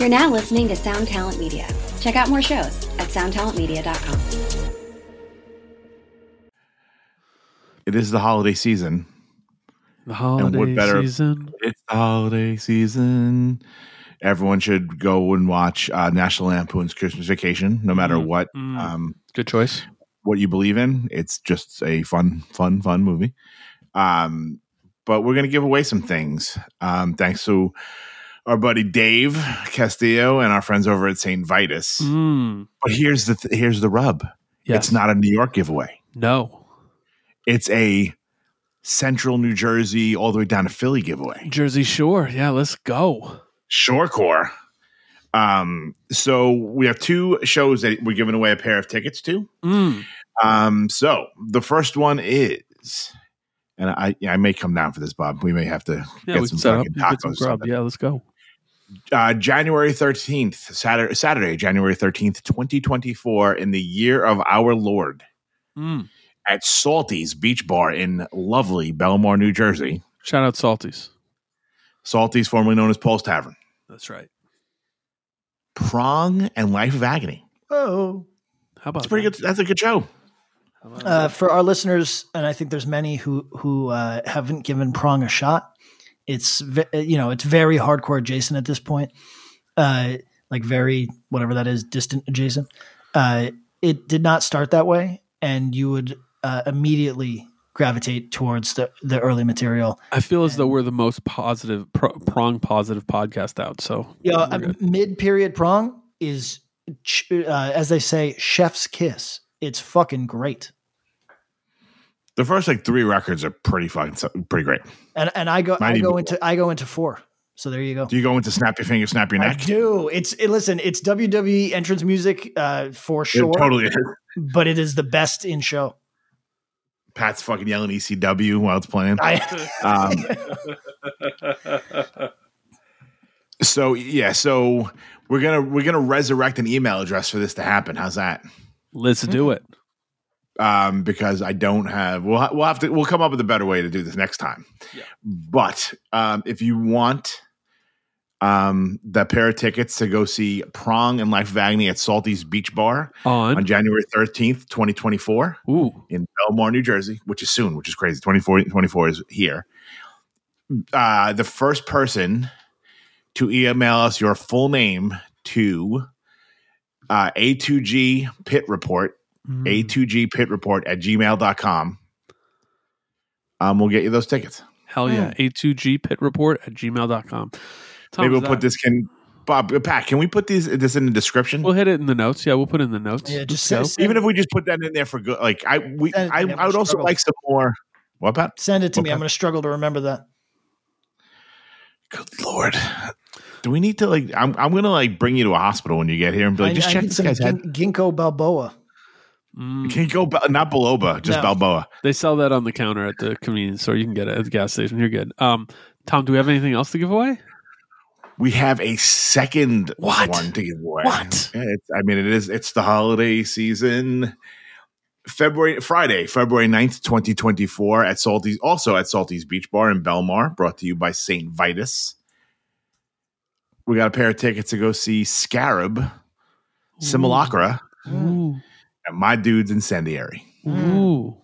You're now listening to Sound Talent Media. Check out more shows at soundtalentmedia.com. It is the holiday season. The holiday better- season. It's the holiday season. Everyone should go and watch uh, National Lampoon's Christmas Vacation, no matter Mm, what mm. um, Good choice. what you believe in. It's just a fun, fun, fun movie. Um, but we're going to give away some things. Um, thanks to our buddy Dave Castillo and our friends over at St. Vitus. Mm. But here's the th- here's the rub. Yes. It's not a New York giveaway. No. It's a Central New Jersey all the way down to Philly giveaway. Jersey Shore. Yeah, let's go. Shorecore. Um, so we have two shows that we're giving away a pair of tickets to. Mm. Um, so the first one is, and I I may come down for this, Bob. We may have to Yeah, get some up get some tacos. Yeah, let's go. Uh, January thirteenth, Saturday, Saturday, January thirteenth, twenty twenty four, in the year of our Lord, Mm. at Salty's Beach Bar in lovely Belmar, New Jersey. Shout out Salty's. Salty's, formerly known as Paul's Tavern. That's right. Prong and Life of Agony. Oh. How about That's pretty that? good. That's a good show. Uh, for our listeners, and I think there's many who who uh, haven't given Prong a shot. It's ve- you know it's very hardcore adjacent at this point, uh, like very whatever that is, distant adjacent. Uh, it did not start that way, and you would uh, immediately gravitate towards the the early material. I feel as though we're the most positive, pro- prong positive podcast out. So Yeah, we're good. mid period Prong is, ch- uh, as they say, chef's kiss. It's fucking great. The first like three records are pretty fucking pretty great. And and I go Might I go even- into I go into four. So there you go. Do you go into snap your finger, snap your neck? I neck? do. It's it, listen. It's WWE entrance music uh, for It sure, totally is. but it is the best in show. Pat's fucking yelling ECW while it's playing. I, Um, so yeah, so we're gonna we're gonna resurrect an email address for this to happen. How's that? Let's do it. Um, because I don't have we'll we'll have to we'll come up with a better way to do this next time. Yeah. But um, if you want um the pair of tickets to go see Prong and Life of Agony at Salty's Beach Bar On. on January thirteenth, twenty twenty four. Ooh. in Belmar, New Jersey, which is soon, which is crazy. 24, 24 is here. Uh, the first person to email us your full name to uh, A2G Pit Report, Mm. A2G Pit Report at gmail.com. Um, we'll get you those tickets. Hell yeah. A2G pit report at gmail.com. Tom, Maybe we'll put that- this can Bob uh, Pat, can we put these this in the description? We'll hit it in the notes. Yeah, we'll put it in the notes. yeah, just Let's send, Even if we just put that in there for good like I we Send I. I'm I would also like some more what Pat? send it to me. Okay. I'm going to struggle to remember that. Good lord. Do we need to like? I'm I'm gonna like bring you to a hospital when you get here and be like, just I check need this some guy's head. gin- ginkgo balboa. Mm. Can you go Bal- not Baloba, just No. Balboa? They sell that on the counter at the convenience store. You can get it at the gas station. You're good. Um, Tom, do we have anything else to give away? We have a second What? one to give away. What? Yeah, it's, I mean, it is. It's the holiday season. February Friday, February 9th, 2024 at Salty's also at Salty's Beach Bar in Belmar, brought to you by St. Vitus. We got a pair of tickets to go see Scarab, Simulacra, Ooh. and My Dude's Incendiary. Ooh.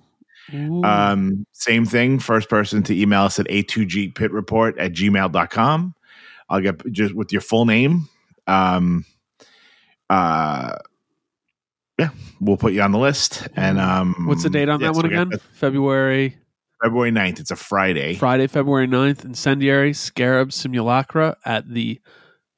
Ooh. Um, same thing. First person to email us at a2gpitreport at gmail.com. I'll get just with your full name. Um, uh, yeah, we'll put you on the list. And um, What's the date on yeah, that one we again? the- February February 9th. It's a Friday. Friday, February 9th, Incendiary Scarab Simulacra at the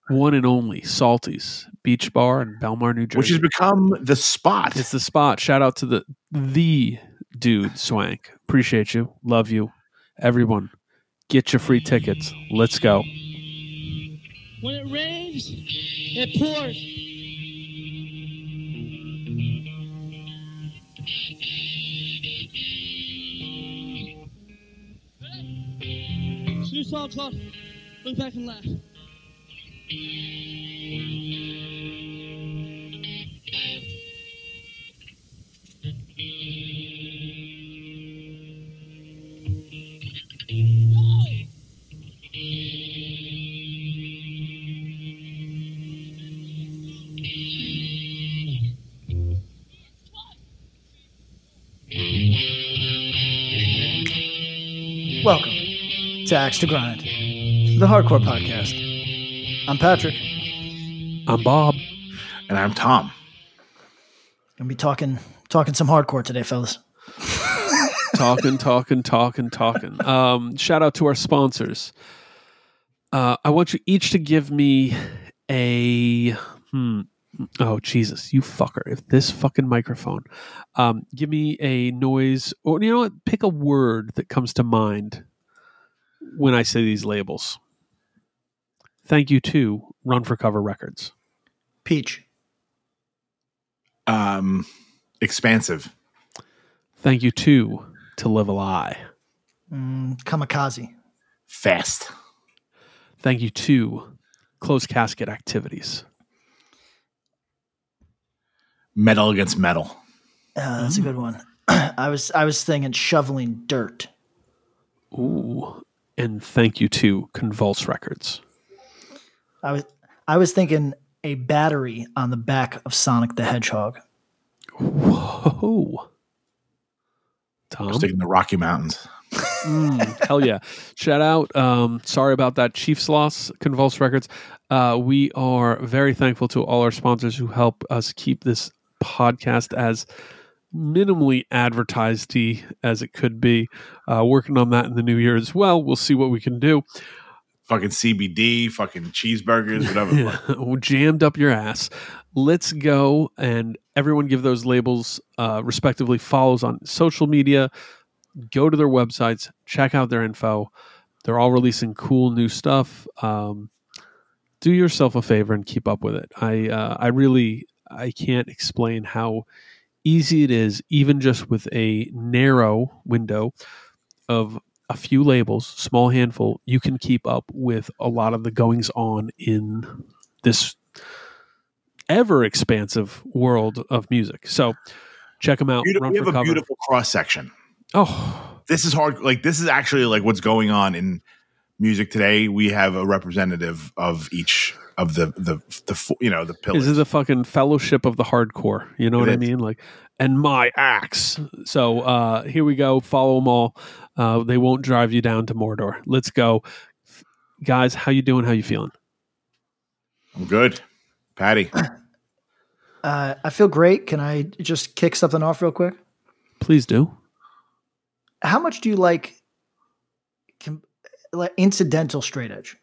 one and only Salty's Beach Bar in Belmar, New Jersey. which has become the spot. it's the spot. Shout out to the the dude Swank. Appreciate you. Love you. Everyone, get your free tickets. Let's go. When it rains, it pours. New song called Look Back and Laugh. Welcome to Axe to Grind, the hardcore podcast I'm Patrick. I'm Bob. And I'm Tom. Gonna be talking talking some hardcore today, fellas. talking, talking, talking, talking. Um, shout out to our sponsors. Uh, I want you each to give me a. Hmm, oh Jesus, you fucker! If this fucking microphone, um, give me a noise, or you know what? Pick a word that comes to mind when I say these labels. Thank you to Run for Cover Records. Peach. Um, expansive. Thank you to To Live a Lie. Mm, kamikaze. Fast. Thank you to Closed Casket Activities. Metal against metal. Uh, that's a good one. I was I was thinking shoveling dirt. Ooh. And thank you to Convulse Records. I was I was thinking a battery on the back of Sonic the Hedgehog. Whoa. Tom? Sticking the Rocky Mountains. Mm, hell yeah. Shout out. Um, sorry about that Chiefs loss, Convulse Records. Uh, we are very thankful to all our sponsors who help us keep this podcast as minimally advertised as it could be. Uh, working on that in the new year as well. We'll see what we can do. Fucking CBD, fucking cheeseburgers, whatever. Yeah, jammed up your ass. Let's go and everyone give those labels uh, respectively follows on social media. Go to their websites, check out their info. They're all releasing cool new stuff. Um, do yourself a favor and keep up with it. I uh, I really I can't explain how easy it is, even just with a narrow window of a few labels, small handful, you can keep up with a lot of the goings on in this ever expansive world of music. So check them out. Beautiful, we have a cover. beautiful cross section. Oh, This is hard. Like this is actually like what's going on in music today. We have a representative of each of the the the you know the pillars. this is the fucking fellowship of the hardcore. You know It what I mean? Like, and my axe. So uh, here we go. Follow them all. Uh, they won't drive you down to Mordor. Let's go, guys. How you doing? How you feeling? I'm good, Patty. Uh, I feel great. Can I just kick something off real quick? Please do. How much do you like, com- like incidental straight edge?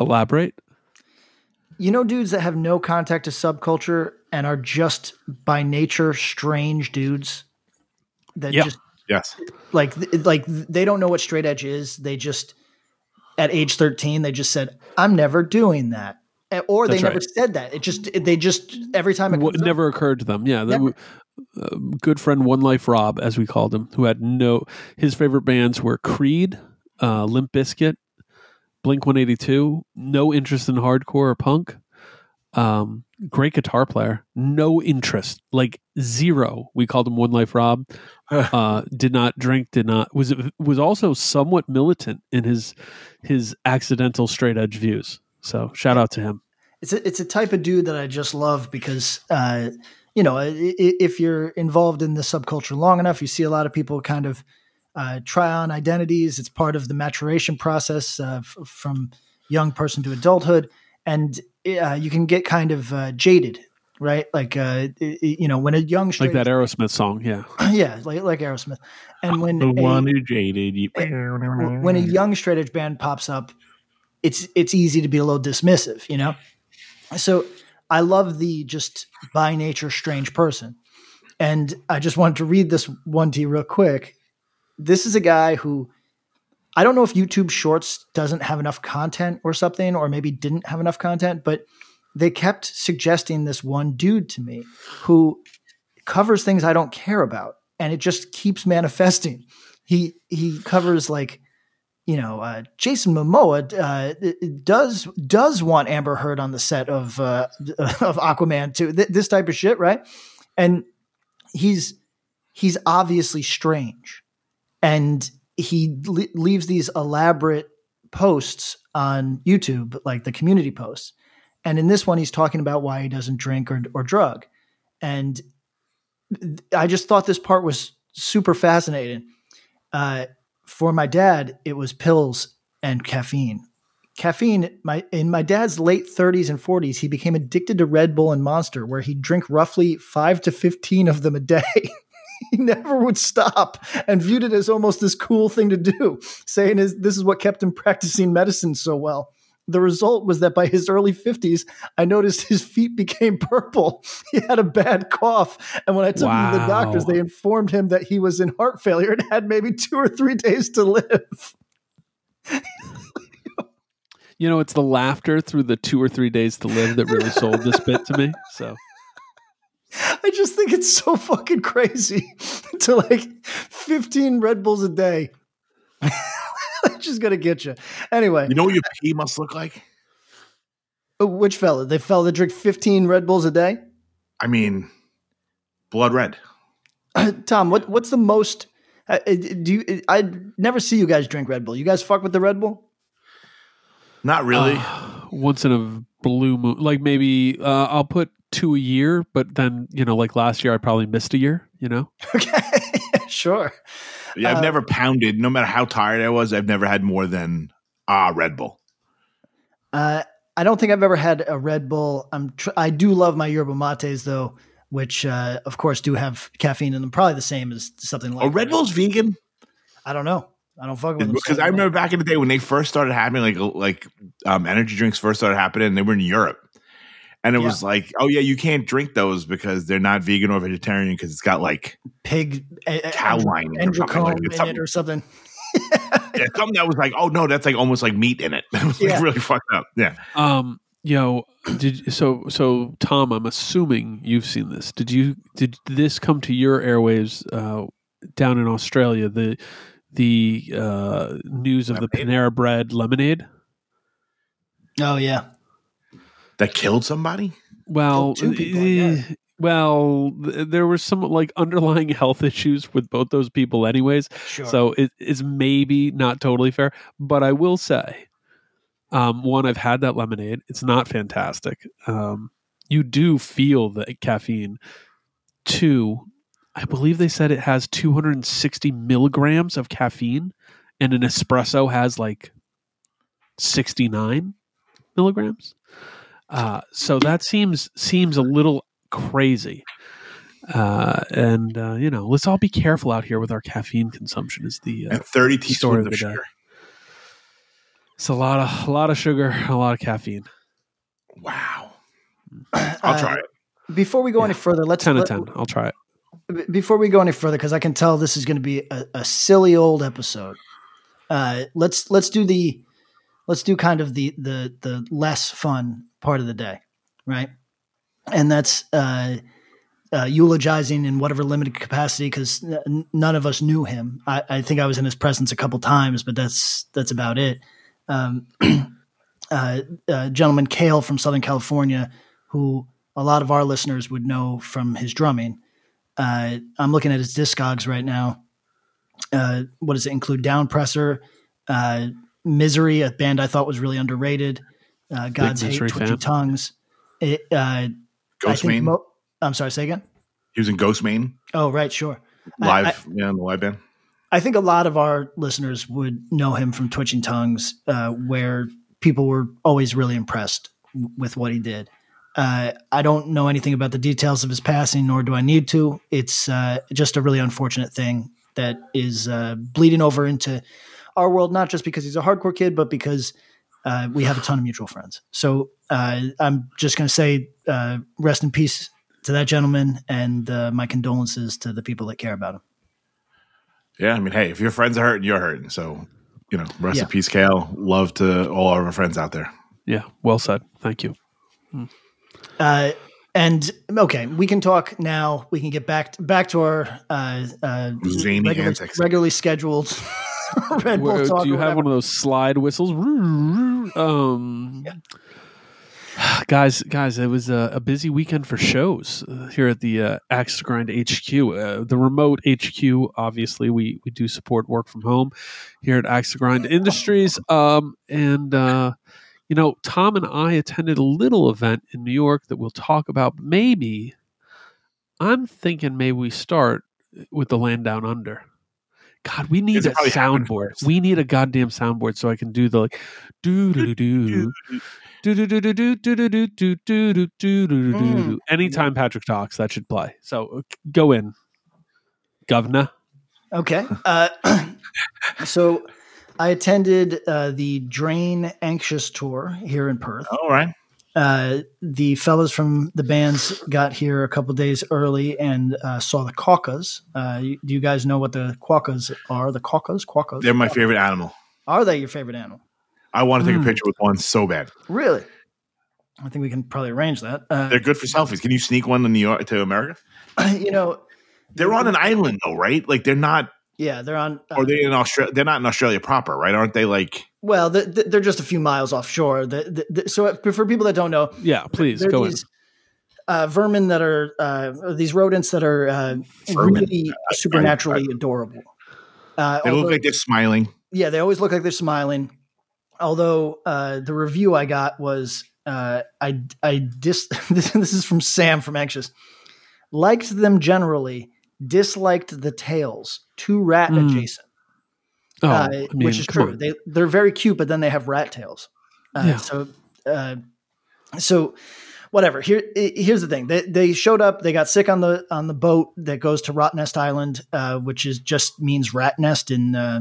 Elaborate. You know, dudes that have no contact to subculture and are just by nature strange dudes that Yeah. just Yes, like like they don't know what straight edge is. They just at age 13 they just said I'm never doing that. Or they never right. said that. It just they just every time it What comes up- never occurred to them. Yeah, Never. uh, good friend One Life Rob, as we called him, who had no his favorite bands were Creed, uh, Limp Bizkit, Blink One Eighty Two. No interest in hardcore or punk. Um, great guitar player. No interest, like zero. We called him One Life Rob. Uh, did not drink. Did not was was also somewhat militant in his his accidental straight edge views. So shout out to him. it's a, it's a type of dude that I just love because uh, you know i- i- if you're involved in the subculture long enough, you see a lot of people kind of uh, try on identities. It's part of the maturation process uh, f- from young person to adulthood, and uh, you can get kind of uh, jaded, right? Like uh, you know when a young Like that Aerosmith song, yeah. yeah, like like Aerosmith, and when the a- who jaded you. when a young straight edge band pops up, it's it's easy to be a little dismissive, you know. So I love the just by nature strange person, and I just wanted to read this one to you real quick. This is a guy who I don't know if YouTube Shorts doesn't have enough content or something, or maybe didn't have enough content, but they kept suggesting this one dude to me who covers things I don't care about, and it just keeps manifesting. He he covers like you know uh, Jason Momoa uh, does does want Amber Heard on the set of uh, of Aquaman too. Th- this type of shit, right? And he's he's obviously strange, and he le- leaves these elaborate posts on YouTube, like the community posts. And in this one, he's talking about why he doesn't drink or, or drug. And I just thought this part was super fascinating. Uh, for my dad, it was pills and caffeine. Caffeine, my in my dad's late 30s and 40s, he became addicted to Red Bull and Monster, where he'd drink roughly five to 15 of them a day. he never would stop and viewed it as almost this cool thing to do, saying is this is what kept him practicing medicine so well. The result was that by his early 50s, I noticed his feet became purple. He had a bad cough. And when I took him to the doctors, they informed him that he was in heart failure and had maybe two or three days to live. You know, it's the laughter through the two or three days to live that really sold this bit to me. So I just think it's so fucking crazy to like 15 Red Bulls a day. That's just gonna get you. Anyway, You know what your pee must look like? uh, which fella? They fella that drink 15 Red Bulls a day? I mean, blood red. Tom, what what's the most? Uh, uh, do you? I never see you guys drink Red Bull. You guys fuck with the Red Bull? Not really. uh, once in a blue moon, like maybe uh, I'll put two a year, but then you know, like last year, I probably missed a year. You know, Okay, sure. yeah, I've uh, never pounded. No matter how tired I was, I've never had more than ah Red Bull. Uh, I don't think I've ever had a Red Bull. I'm tr- I do love my yerba mates though, which uh, of course do have caffeine in them. Probably the same as something like Oh, Red Bull's vegan I don't know. I don't fuck with them. because I remember back in the day when they first started happening, like like um, energy drinks first started happening. They were in Europe, and it Yeah. was like, oh yeah, you can't drink those because they're not vegan or vegetarian because it's got like pig a- a- cow andro- lining or something like it. in it Something- or something. yeah, something that was like, oh no, that's like almost like meat in it. it was like Yeah. really fucked up. Yeah. um, yo, did so so Tom? I'm assuming you've seen this. Did you? Did this come to your airwaves uh, down in Australia? The the uh, news of the Panera Bread lemonade. Oh yeah, That killed somebody. Well, Killed people, I eh, well, there were some like underlying health issues with both those people, anyways. sure. So it is maybe not totally fair, but I will say, um, one, I've had that lemonade. It's not fantastic. Um, you do feel the caffeine. Two, I believe they said it has 260 milligrams of caffeine, and an espresso has like 69 milligrams. Uh, so that seems seems a little crazy. Uh, and uh, you know, let's all be careful out here with our caffeine consumption. Is the uh, And thirty Story teaspoons of of the day. sugar. it's a lot of a lot of sugar, a lot of caffeine. Wow. I'll Uh, try it. Before we go any further, let's Ten of let- ten. I'll try it. before we go any further, because I can tell this is going to be a, a silly old episode. Uh, let's let's do the let's do kind of the the the less fun part of the day, right? And that's uh, uh, eulogizing in whatever limited capacity, because n- none of us knew him. I, I think I was in his presence a couple times, but that's that's about it. Um, uh, gentleman Kale from Southern California, who a lot of our listeners would know from his drumming. Uh, I'm looking at his discogs right now. Uh, what does it include? Downpresser, uh, Misery, a band I thought was really underrated. Uh, God's Hate, Misery Twitchy fan. Tongues. It, uh, I Ghost think Main. mo- I'm sorry, say again. he was in Ghostemane Oh, right, sure. I- live. I, yeah, in the live band. I think a lot of our listeners would know him from Twitching Tongues, uh, where people were always really impressed w- with what he did. Uh, I don't know anything about the details of his passing, nor do I need to. It's uh, just a really unfortunate thing that is uh, bleeding over into our world, not just because he's a hardcore kid, but because uh, we have a ton of mutual friends. So uh, I'm just going to say uh, rest in peace to that gentleman and uh, my condolences to the people that care about him. Yeah, I mean, hey, if your friends are hurting, you're hurting. So, you know, rest Yeah. in peace, Kale. Love to all our friends out there. Yeah, well said. Thank you. Uh, and okay, we can talk now. We can get back back to our uh, uh, Zany regularly, antics. regularly scheduled Red Bull talk. do you have one of those slide whistles? Um, guys, guys, it was a, a busy weekend for shows uh, here at the uh, Axe Grind HQ. Uh, the remote HQ, obviously, we we do support work from home here at Axe Grind Industries. Um, and uh, you know, Tom and I attended a little event in New York that we'll talk about. Maybe I'm thinking maybe we start with the land down under. God, we need a soundboard. We need a goddamn soundboard so I can do the like do do do do do do do do do do do do do do do do. Anytime Patrick talks, that should play. So go in, governor. Okay. Uh, so I attended uh, the Drain Anxious tour here in Perth. All right. Uh, the fellas from the bands got here a couple days early and uh, saw the quokkas. Uh, you, do you guys know what the quokkas are? The quokkas? Quokkas? They're my favorite animal. Are they your favorite animal? I want to take Mm. a picture with one so bad. Really? I think we can probably arrange that. Uh, They're good for selfies. Can you sneak one to New York to America? you know, They're on an island though, right? Like they're not, yeah, they're on. Uh, or they in Australia. They're not in Australia proper, right? Aren't they like? well, the, the, they're just a few miles offshore. The, the, the, so for people that don't know, Yeah, please They're go in. these, Uh, vermin that are uh, these rodents that are uh, Vermin. really supernaturally adorable. Uh, They look like they're smiling. yeah, they always look like they're smiling. Although uh, the review I got was uh, I I dis this, this is from Sam from Anxious liked them generally, disliked the tails, too rat Mm. adjacent, Oh, uh, I mean, which is true. on. They they're very cute, but then they have rat tails. Uh, Yeah. So uh, so whatever. Here here's the thing. They they showed up. They got sick on the on the boat that goes to Rottnest Island, uh, which is just means rat nest in uh,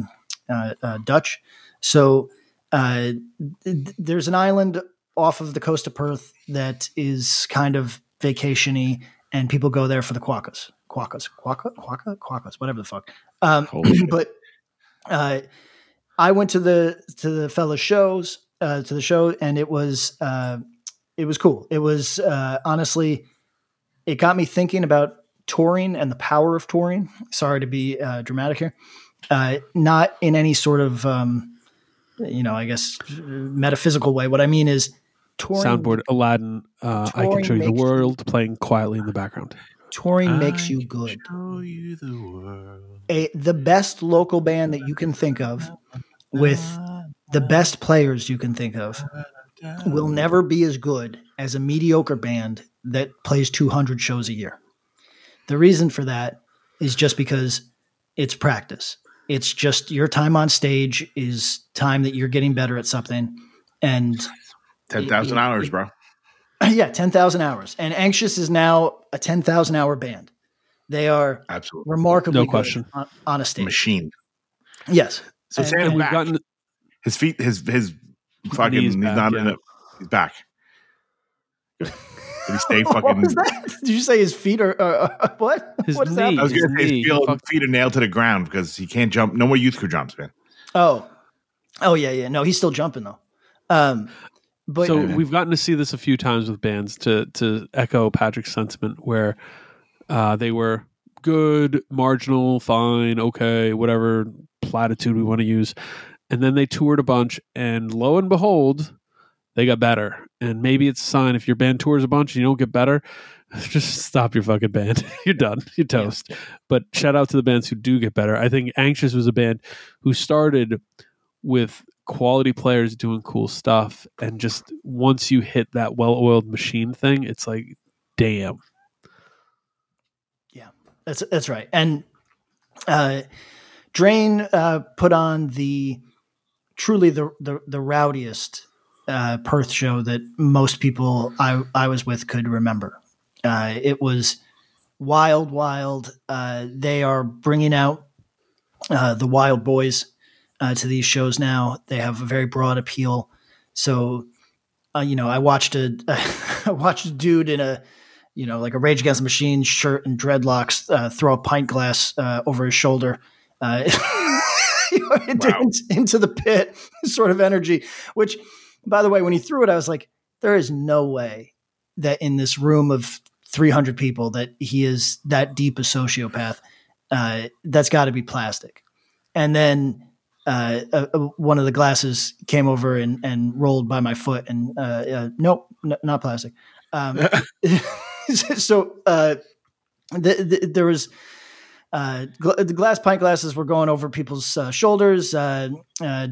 uh, Dutch. So uh, th- there's an island off of the coast of Perth that is kind of vacationy, and people go there for the quokkas, quokkas, quokka, quokka, quokkas, whatever the fuck. Um, but uh, I went to the to the fellas shows uh, to the show, and it was uh, it was cool. It was uh, honestly, it got me thinking about touring and the power of touring. Sorry to be uh, dramatic here, uh, not in any sort of um, you know, I guess metaphysical way. What I mean is touring. Soundboard Aladdin. Uh, I can show you the world playing quietly in the background. Touring makes you good. Show you the world. A, the best local band that you can think of, with the best players you can think of, will never be as good as a mediocre band that plays 200 shows a year. The reason for that is just because it's practice. It's just your time on stage is time that you're getting better at something. And Ten thousand hours, bro. yeah, 10,000 hours. And Anxious is now a 10,000 hour band. They are Absolutely. remarkably No good question. on, on a stage. Machine. Yes. So And- Sam's And we've back. gotten his feet, his his fucking. Knees He's back, not in it. He's back. Did he stay what fucking? was that? Did you say his feet are uh, uh, what? His what is knee. I was gonna say his feet, feet are nailed to the ground because he can't jump. No more youth crew jumps, man. Oh, oh yeah, yeah. No, he's still jumping though. Um, but so we've gotten to see this a few times with bands to to echo Patrick's sentiment, where uh, they were good, marginal, fine, okay, whatever platitude we want to use, and then they toured a bunch, and lo and behold, they got better. And maybe it's a sign if your band tours a bunch and you don't get better, just stop your fucking band. You're done. You're toast. But shout out to the bands who do get better. I think Anxious was a band who started with quality players doing cool stuff and just once you hit that well-oiled machine thing it's like damn Yeah, That's that's right. And uh, Drain uh, put on the truly the the, the rowdiest uh, Perth show that most people I I was with could remember. Uh, it was wild, wild. Uh, they are bringing out uh, the Wild Boys uh, to these shows now. They have a very broad appeal. So, uh, you know, I watched a I watched a dude in a you know, like a Rage Against the Machine shirt and dreadlocks, uh, throw a pint glass uh, over his shoulder uh, you know, into, Wow. into the pit, sort of energy. Which, by the way, when he threw it, I was like, there is no way that in this room of 300 people that he is that deep a sociopath. Uh, that's got to be plastic. And then uh, uh, uh, one of the glasses came over and, and rolled by my foot, and uh, uh, nope, n- not plastic. Um, so uh, th- th- there was gl- the glass pint glasses were going over people's shoulders.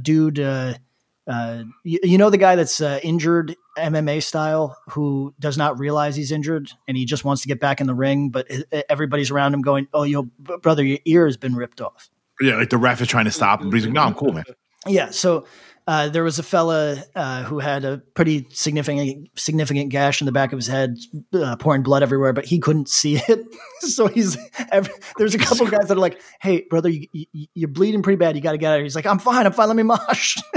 Dude you, you know the guy that's injured MMA style who does not realize he's injured and he just wants to get back in the ring, but everybody's around him going, "Oh, yo, brother, your ear has been ripped off." Yeah, like the ref is trying to stop him, but he's like, "No, I'm cool, man." Yeah. So uh, there was a fella uh, who had a pretty significant significant gash in the back of his head, uh, pouring blood everywhere, but he couldn't see it. so he's every, there's a couple guys that are like, "Hey, brother, you, you, you're bleeding pretty bad. You got to get out of here." He's like, "I'm fine. I'm fine. Let me mosh."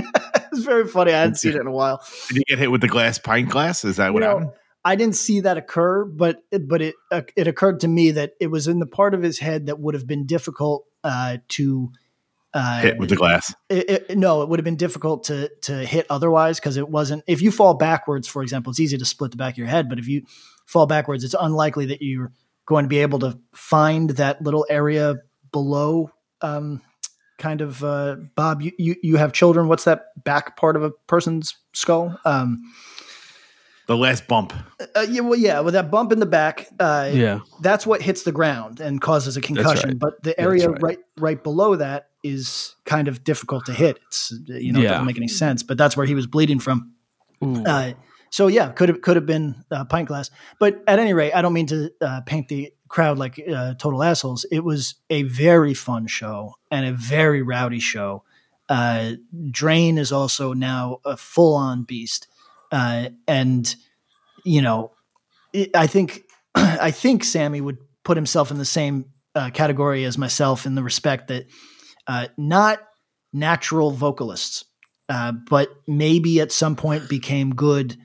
it's very funny. I hadn't seen it in a while. Did you get hit with the glass pint glass? Is that what You know, happened? I didn't see that occur, but but it uh, it occurred to me that it was in the part of his head that would have been difficult uh, to. Uh, Hit with the glass. it, it- no, it would have been difficult to to hit otherwise because it wasn't. If you fall backwards, for example, it's easy to split the back of your head, but if you fall backwards, it's unlikely that you're going to be able to find that little area below. Um, kind of, uh, Bob, you, you you have children. What's that back part of a person's skull? Um, The last bump. uh, yeah, well, yeah, with that bump in the back, uh, Yeah. that's what hits the ground and causes a concussion. right. But the area right. right. right below that is kind of difficult to hit. It's you know it doesn't make any sense. But that's where he was bleeding from. Uh, so yeah, could have could have been uh, pint glass. But at any rate, I don't mean to uh, paint the crowd like uh, total assholes. It was a very fun show and a very rowdy show. Uh, Drain is also now a full on beast, uh, and you know, it, I think I think Sammy would put himself in the same uh, category as myself in the respect that uh, not natural vocalists, uh, but maybe at some point became good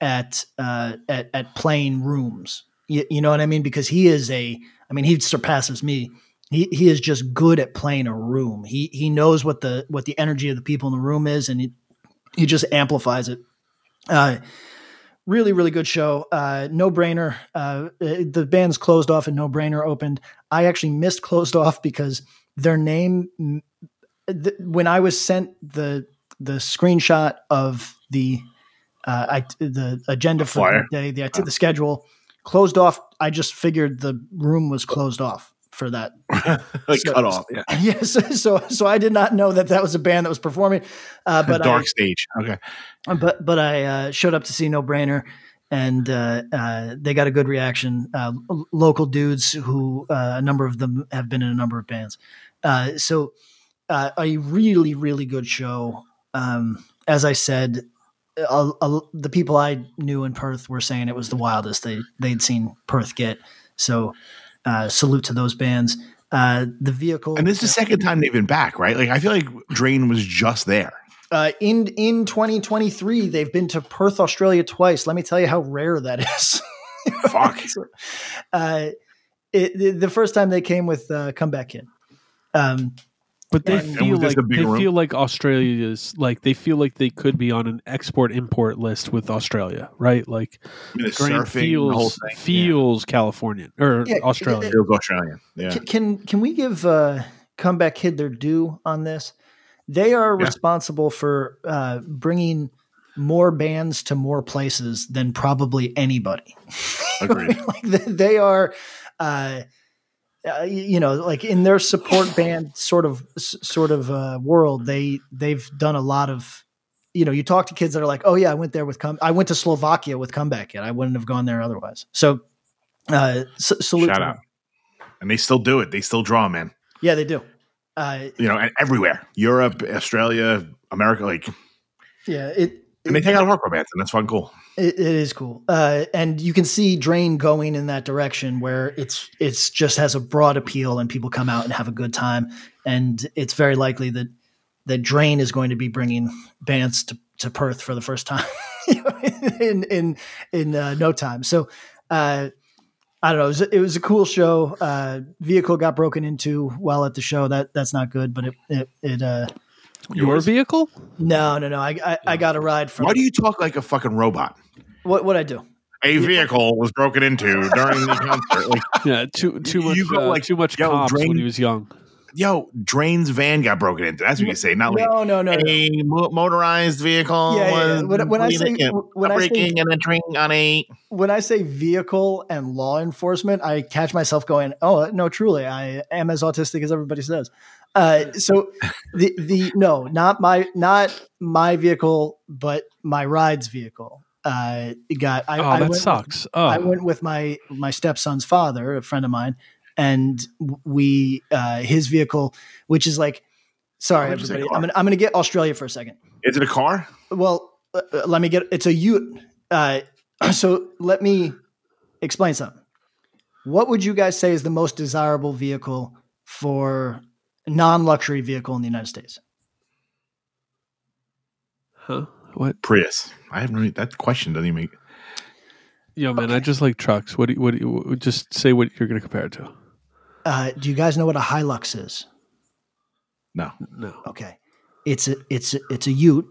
at uh, at at playing rooms. You, you know what I mean? Because he is a, I mean, he surpasses me. He he is just good at playing a room. He he knows what the what the energy of the people in the room is, and he he just amplifies it. Uh, really really good show. Uh no brainer. Uh the band's closed off and no brainer opened. I actually missed closed off because their name th- when i was sent the the screenshot of the uh I, the agenda for Flyer. the day the, the schedule closed off. I just figured the room was closed off for that like So- cut off. Yeah. yes so so i did not know that that was a band that was performing uh but I, Dark stage. Okay. but but I uh, showed up to see No Brainer, and uh, uh, they got a good reaction. Uh, local dudes who uh, a number of them have been in a number of bands. Uh, so uh, a really really good show. Um, as I said, a, a, the people I knew in Perth were saying it was the wildest they they'd seen Perth get. So uh, salute to those bands. Uh, the vehicle And this is the second time they've been back, right? Like I feel like Drain was just there. Uh, in in 2023, they've been to Perth, Australia twice. Let me tell you how rare that is. Fuck. uh, it, the, the first time they came with uh, Comeback Kid. Um, But they And- feel like they room? feel like Australia is like they feel like they could be on an export import list with Australia, right? Like I mean, the Grant feels the thing. feels Californian or Yeah, Australian. Yeah. Feels Australian. Yeah. can, can can we give uh, Comeback Kid their due on this? They are Yeah. responsible for uh, bringing more bands to more places than probably anybody. Agreed. like they, they are uh, uh, you know like in their support band sort of sort of uh, world they they've done a lot of you know you talk to kids that are like oh yeah i went there with come i went to slovakia with comeback yet i wouldn't have gone there otherwise so uh s- salute Shout out. And they still do it. They still draw, man. yeah they do uh You know, and everywhere. Europe, Australia, America, like yeah it and they take out hardcore bands, and that's fun cool. It, it is cool, uh, and you can see Drain going in that direction where it's it's just has a broad appeal, and people come out and have a good time, and it's very likely that that Drain is going to be bringing bands to, to Perth for the first time in in in uh, no time. So. Uh, I don't know. It was, it was a cool show. Uh, vehicle got broken into while at the show. That that's not good. But it it, it uh, Your Yours? vehicle? no no no. I, I I got a ride from. Why do you talk like a fucking robot? what what I do? A vehicle was broken into during the concert. Like, Yeah, too too much You go uh, like, too much yo, cops when Drain- he was young. yo, Drain's van got broken into. That's what you say. Not like No no no. no. a mo- motorized vehicle Yeah, yeah, yeah. was When- when I say- bleeding, when I say- breaking and entering on a when I say vehicle and law enforcement, I catch myself going, "Oh no, truly, I am as autistic as everybody says." Uh, so the the no, not my not my vehicle, but my ride's vehicle. Uh, got I, oh, I that went sucks. With, oh, I went with my my stepson's father, a friend of mine, and we uh, his vehicle, which is like, sorry What'd you say, everybody. I'm gonna I'm gonna get Australia for a second. Is it a car? Well, uh, uh, let me get it's a Ute. Uh, so let me explain something. What would you guys say is the most desirable vehicle for non-luxury vehicle in the United States? huh? What? Prius. I haven't really, that question doesn't even make Yo, man, I just like trucks. What do you, what do you, just say what you're going to compare it to? Uh, do you guys know what a Hilux is? no. No. Okay, it's a it's a, it's a Ute,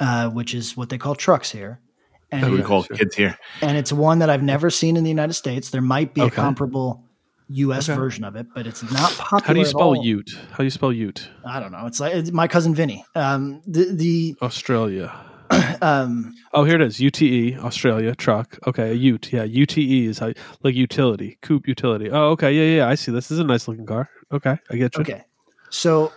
uh, which is what they call trucks here, That's what and we call sure. kids here. and it's one that I've never seen in the United States. There might be a comparable U.S. Okay. version of it, but it's not popular. How do you spell. Ute? How do you spell Ute? I don't know. It's like it's my cousin Vinny. Um, the the Australia. um, Oh, here it is. UTE, Australia, truck. Okay, a Ute. Yeah, UTE is how, like utility, coupe utility. Oh, okay. Yeah, yeah. I see. This is a nice looking car. Okay, I get you. okay, so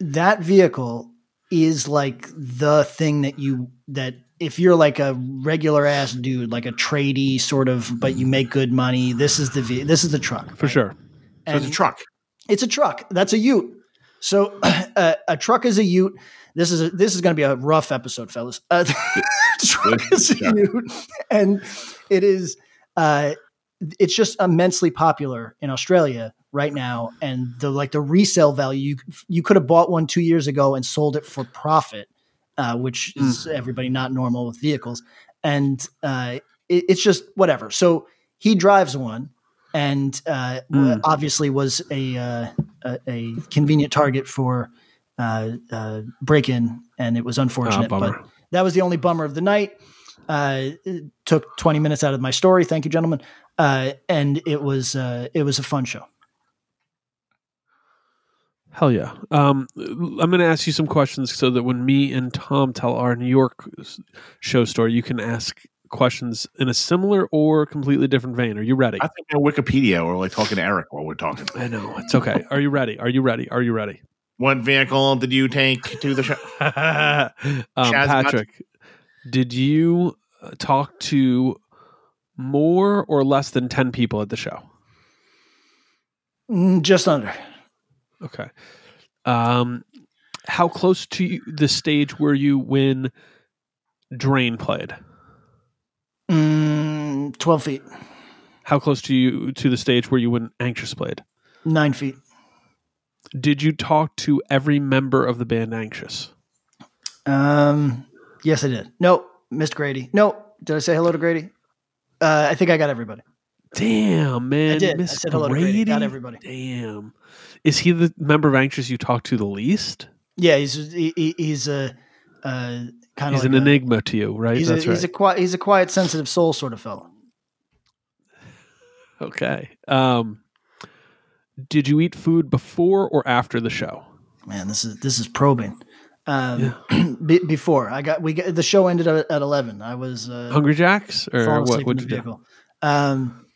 that vehicle is like the thing that you that if you're like a regular ass dude, like a tradie sort of, but you make good money. This is the ve- this is the truck For right? sure. So it's a truck. It's a truck. That's a Ute. So uh, a truck is a Ute. This is a, this is going to be a rough episode, fellas. Uh, truck is a Ute, and it is. Uh, it's just immensely popular in Australia right now, and the like the resale value. You you could have bought one two years ago and sold it for profit, uh, which is everybody not normal with vehicles, and uh, it, it's just whatever. So he drives one, and uh, Mm. obviously was a, uh, a a convenient target for uh, uh, break in, and it was Ah, unfortunate. but that was the only bummer of the night. Uh, it took 20 minutes out of my story. Thank you, gentlemen. Uh, and it was uh, it was a fun show. Hell yeah. Um, I'm going to ask you some questions so that when me and Tom tell our New York show story, you can ask questions in a similar or completely different vein. Are you ready? I think on Wikipedia or like talking to Eric while we're talking. I know. It's okay. Are you ready? Are you ready? Are you ready? What vehicle did you take to the show? um, Chaz Nut- Patrick, did you uh, talk to more or less than 10 people at the show? Mm, just under. Okay. Um, how close to you, the stage were you when Drain played? Mm, 12 feet, How close to you to the stage where you when Anxious played? nine feet. Did you talk to every member of the band Anxious? Um, yes, I did. No, missed Grady. No, did I say hello to Grady? Uh, I think I got everybody. Damn, man. I did. I Miss said hello to Grady. Grady? Got everybody. Damn. Is he the member of Anxious you talk to the least? Yeah, he's he, he- he's a uh, kind of He's an enigma to you, right? He's a, That's he's a right. quiet he's a quiet, sensitive soul sort of fellow. okay. Um, did you eat food before or after the show? Man, this is this is probing. Um, be, before I got we got, the show ended at, at eleven. I was uh, Hungry Jacks or what? What'd you do? Um,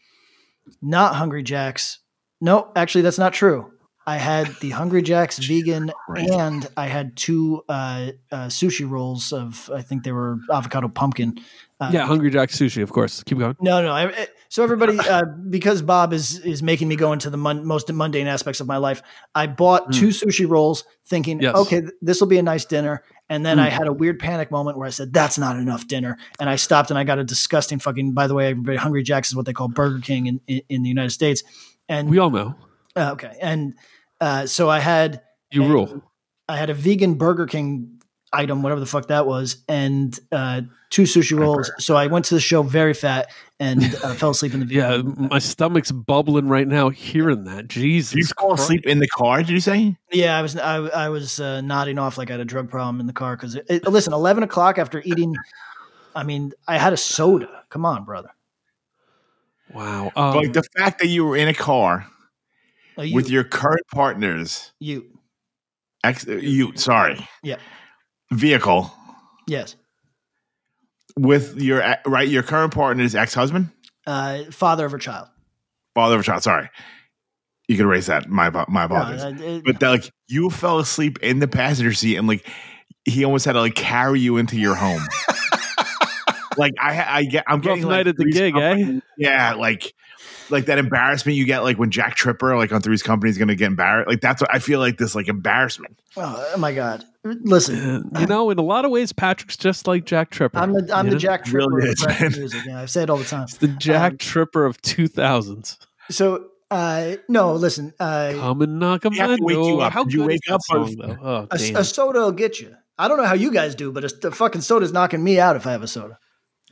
not Hungry Jacks. No, actually, that's not true. I had the Hungry Jacks vegan, Christ. and I had two uh, uh, sushi rolls of I think they were avocado pumpkin. Uh, Yeah, Hungry Jack's sushi, of course. Keep going. No, no. I, I- so everybody, uh, because Bob is is making me go into the mon- most mundane aspects of my life, I bought Mm. two sushi rolls, thinking, Yes. okay, th- this will be a nice dinner. And then Mm. I had a weird panic moment where I said, "That's not enough dinner," and I stopped and I got a disgusting fucking. By the way, everybody, Hungry Jacks is what they call Burger King in in, in the United States. And We all know. uh, okay, and uh, so I had You and rule. I had a vegan Burger King item, whatever the fuck that was, and uh, two sushi rolls. So I went to the show very fat and uh, fell asleep in the Yeah, my stomach's bubbling right now hearing that. Jesus. Did you fall Christ. asleep in the car? Did you say? Yeah, I was I, I was uh, nodding off like I had a drug problem in the car because it, it- listen, eleven o'clock after eating, I mean, I had a soda. Come on, brother. Wow. Um, like the fact that you were in a car you, with your current partners, you, ex, you sorry, Yeah. vehicle yes, with your right your current partner's ex husband, uh, father of a child. father of a child. Sorry, You can erase that. My my apologies. uh, it- but that, like you fell asleep in the passenger seat, and like he almost had to like carry you into your home. like I, I get, I'm Rough getting like, night at the Three's gig, eh? Company- Yeah, like like that embarrassment you get like when Jack Tripper like on Three's Company is going to get embarrassed. Like that's what I feel like this like embarrassment. oh, oh my god! Listen, you know, in a lot of ways, Patrick's just like Jack Tripper. I'm the I'm you the know? Jack It really Tripper of is, American music. Yeah, I say it all the time. It's the Jack Um, Tripper of 2000s. So, uh, no, listen. Uh, Come and knock on We my to wake you door. up. How Did you wake up song, though? Oh, a, a soda will get you. I don't know how you guys do, but a, the fucking soda's knocking me out if I have a soda.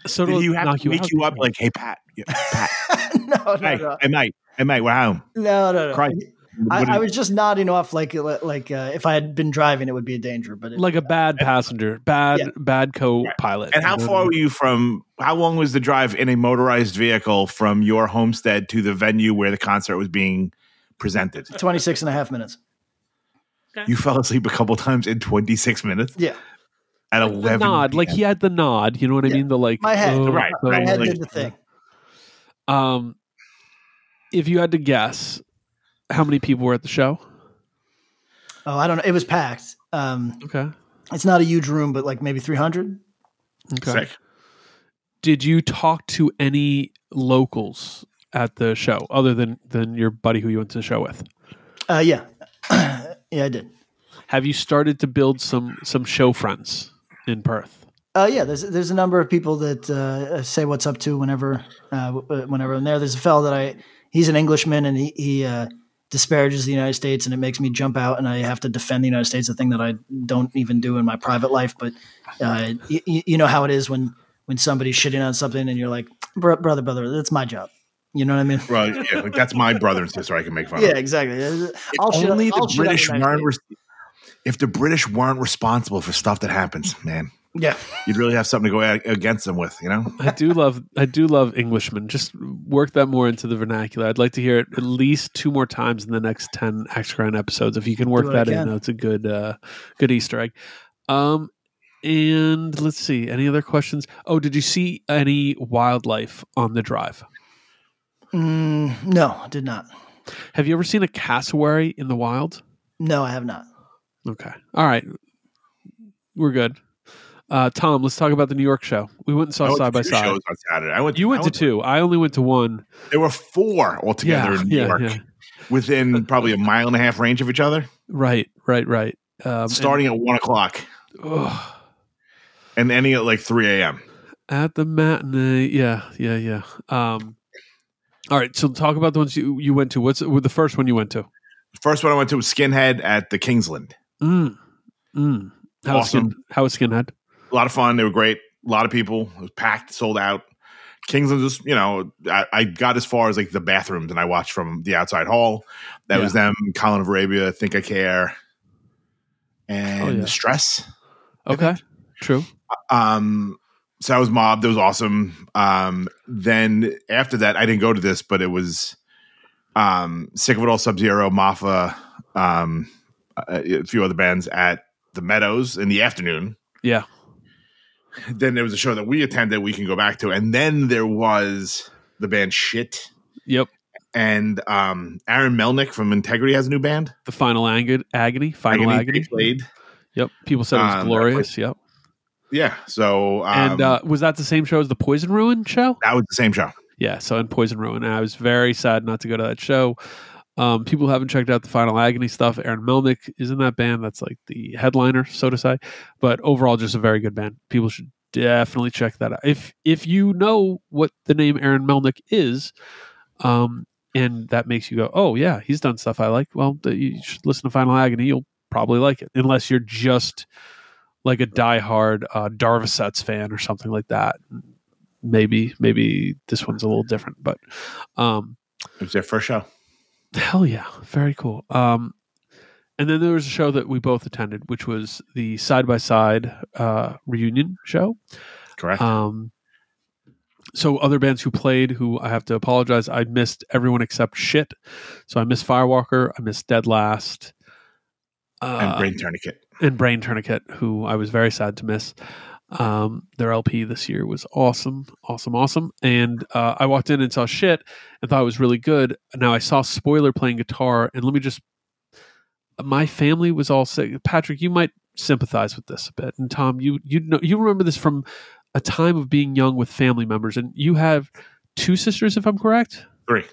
So Did you have knock to wake out. you up like, hey Pat, yeah, Pat, no, no, hey, no, hey mate, hey mate, we're home. no, no, no. Christ. I, I was just nodding off like like uh, if I had been driving, it would be a danger. But it, like a bad passenger, bad Yeah. bad co-pilot. and how far were you from? How long was the drive in a motorized vehicle from your homestead to the venue where the concert was being presented? 26 and a half minutes. You fell asleep a couple times in 26 minutes Yeah, at The 11. nod, like he had the nod. You know what I mean? The like my head, oh, Right, so- my head like- did the thing. Um, if you had to guess, how many people were at the show? Oh, I don't know. It was packed. Um, Okay. it's not a huge room, but like maybe 300. Okay. Sick. Did you talk to any locals at the show other than than your buddy who you went to the show with? Uh, yeah, yeah, I did. Have you started to build some some show friends in Perth? Uh, yeah, there's there's a number of people that uh, say what's up to whenever uh, whenever I'm there. There's a fellow that I he's an Englishman and he he uh, disparages the United States and it makes me jump out and I have to defend the United States, a thing that I don't even do in my private life. But uh, y- y- you know how it is when when somebody's shitting on something and you're like, "Bro- brother, brother, that's my job. You know what I mean? Well, yeah, like that's my brother and sister. I can make fun Yeah, of. Yeah, exactly. I'll shit- only I'll the shit British United weren't. States. Res- if the British weren't responsible for stuff that happens, man, Yeah, you'd really have something to go against them with. You know, I do love I do love Englishmen. Just work that more into the vernacular. I'd like to hear it at least two more times in the next ten X Grind episodes. If you can work what I that in, can. that's a good uh, good Easter egg. Um, and let's see, any other questions? Oh, did you see any wildlife on the drive? mm, no, I did not. Have you ever seen a cassowary in the wild? No, I have not. Okay, all right, we're good. Uh, Tom, let's talk about the New York show. We went and saw went side by side. shows on Saturday. I went. You went I to two. I only went to one. There were four altogether Yeah, in New yeah, York, yeah. within probably a mile and a half range of each other, Right, right, right. Um, starting at one o'clock and, and ending at like three a.m. at the matinee. Yeah, yeah, yeah. Um, all right. So talk about the ones you, you went to. What's the first one you went to? The first one I went to was Skinhead at the Kingsland. Mm, mm. How was Awesome. skin? How was Skinhead? A lot of fun. They were great. A lot of people. It was packed, sold out. Kings Kingsland just, you know, I, I got as far as like the bathrooms and I watched from the outside hall. That was them, Colin of Arabia, Think I Care, and Oh, yeah. The Stress. Okay, true. Um, so I was Mob. That was awesome. Um, then after that, I didn't go to this, but it was um, Sick of It All, Sub Zero, Mafa, um, a, a few other bands at the Meadows in the afternoon. Yeah. Then there was a show that we attended. We can go back to, and then there was the band Shit, Yep. and um, Aaron Melnick from Integrity has a new band. The final agony. Agony. Final Agony, agony. played. Yep. People said it was Um, glorious. Yep. Yeah, so um, and uh, was that the same show as the Poison Ruin show? that was the same show. Yeah, so in Poison Ruin, I was very sad not to go to that show. Um, people haven't checked out the Final Agony stuff. Aaron Melnick is in that band. That's like the headliner, so to say. But overall, just a very good band. People should definitely check that out. If if you know what the name Aaron Melnick is, um, and that makes you go, "Oh yeah, he's done stuff I like." Well, you should listen to Final Agony. You'll probably like it, unless you're just like a diehard uh, Darvasets fan or something like that. Maybe maybe this one's a little different, but um, It was their first show. Hell yeah, very cool. Um, and then there was a show that we both attended, which was the side by side reunion show. Correct. Um, so other bands who played, who I have to apologize, I missed everyone except shit. So I missed Firewalker, I missed Dead Last, uh, and Brain Tourniquet. and Brain Tourniquet, who I was very sad to miss. Um, their LP this year was awesome, awesome, awesome. And uh, I walked in and saw shit and thought it was really good. Now I saw Spoiler playing guitar, and let me just. My family was all sick. Patrick, you might sympathize with this a bit, and Tom, you you know you remember this from a time of being young with family members, and you have two sisters, if I'm correct, Three.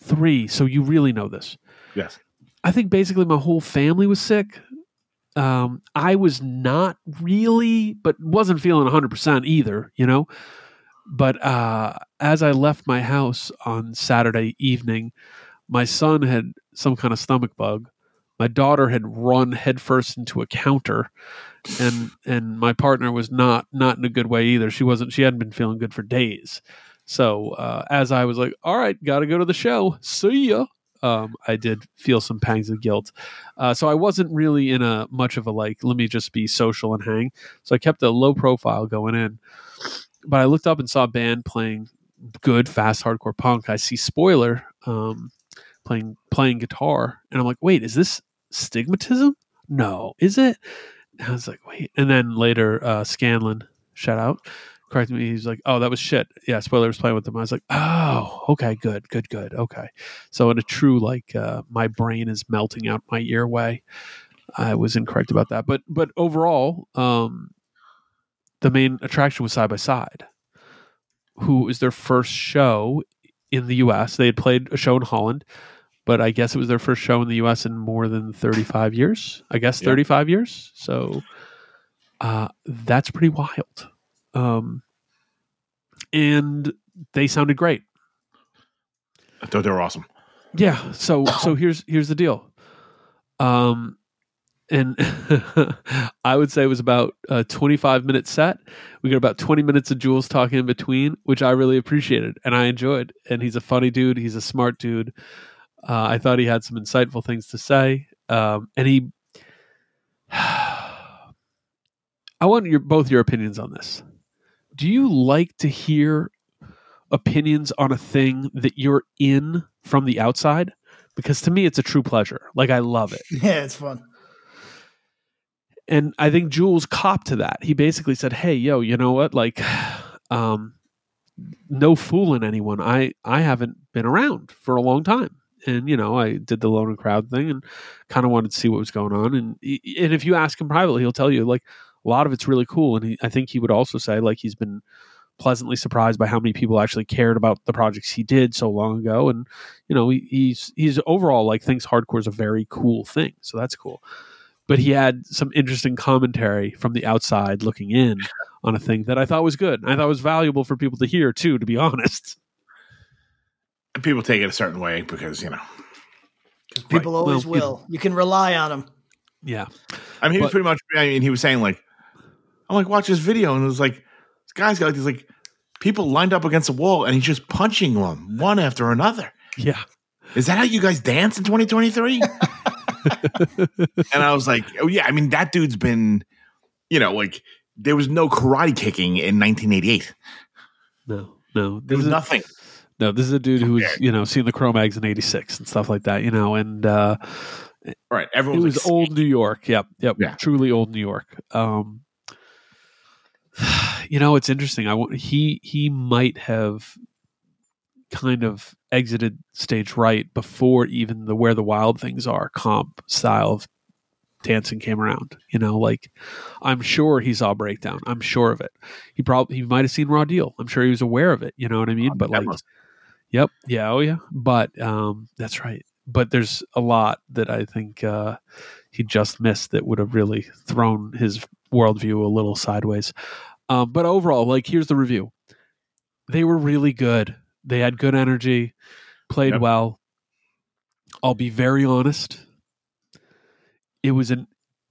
three. So you really know this. Yes. I think basically my whole family was sick. Um, I was not really, but wasn't feeling 100% either, you know? But uh, as I left my house on Saturday evening, my son had some kind of stomach bug. My daughter had run headfirst into a counter, and and my partner was not not in a good way either. She wasn't. She hadn't been feeling good for days. So uh, as I was like, "All right, got to go to the show. See ya," um, I did feel some pangs of guilt. Uh, so I wasn't really in a much of a like, let me just be social and hang. So I kept a low profile going in. But I looked up and saw a band playing good fast hardcore punk. I see Spoiler um, playing playing guitar, and I'm like, wait, is this stigmatism? No, is it? And I was like, wait. And then later, uh, Scanlon, shout out, corrected me. He's like, oh, that was shit. Yeah, Spoiler was playing with them. I was like, oh, okay, good, good, good. Okay. So in a true like, uh, my brain is melting out my ear way. I was incorrect about that, but but overall, um, the main attraction was Side by Side, who is their first show in the U.S. They had played a show in Holland, but I guess it was their first show in the U.S. in more than 35 years. I guess Yeah. 35 years. So uh, that's pretty wild. Um, and they sounded great. I thought they were awesome. Yeah. So so here's here's the deal. Um, and I would say it was about a 25 minute set. We got about 20 minutes of Jules talking in between, which I really appreciated and I enjoyed. And he's a funny dude. He's a smart dude. Uh, I thought he had some insightful things to say. Um, and he, I want your both your opinions on this. Do you like to hear opinions on a thing that you're in from the outside? Because to me, it's a true pleasure. Like I love it. Yeah, it's fun. and I think Jules copped to that. He basically said, "Hey, yo, you know what? Like, um, no fooling anyone. I I haven't been around for a long time, and you know, I did the lone and crowd thing, and kind of wanted to see what was going on. And and if you ask him privately, he'll tell you like a lot of it's really cool. And he, I think he would also say like he's been pleasantly surprised by how many people actually cared about the projects he did so long ago and you know he, he's he's overall like thinks hardcore is a very cool thing so that's cool but he had some interesting commentary from the outside looking in on a thing that I thought was good. I thought was valuable for people to hear too, to be honest. And people take it a certain way because, you know, People Right. always Well, you- will. You can rely on them. Yeah. I mean, he was pretty much, I mean, he was saying, like, I'm like, watch this video. And it was like, this guy's got like these, like, people lined up against a wall and he's just punching them one after another. Yeah. Is that how you guys dance in 2023? and I was like, oh, yeah. I mean, that dude's been, you know, like, there was no karate kicking in 1988. No, no. There was nothing. no, this is a dude who was, you know, seeing the Cro-Mags in 86 and stuff like that, you know, and uh Right. it Everyone was like, old New York. Yep. Yep. Yeah. Truly old New York. Um you know, it's interesting. I want he he might have kind of exited stage right before even the where the wild things are comp style of dancing came around. You know, like I'm sure he saw breakdown. I'm sure of it. He probably he might have seen raw deal. I'm sure he was aware of it. You know what I mean? But like Yep. Yeah. Oh, yeah. But um, that's right. But there's a lot that I think uh, he just missed that would have really thrown his worldview a little sideways. Um, but overall, like, here's the review. They were really good. They had good energy, played Yep. well. I'll be very honest. It was an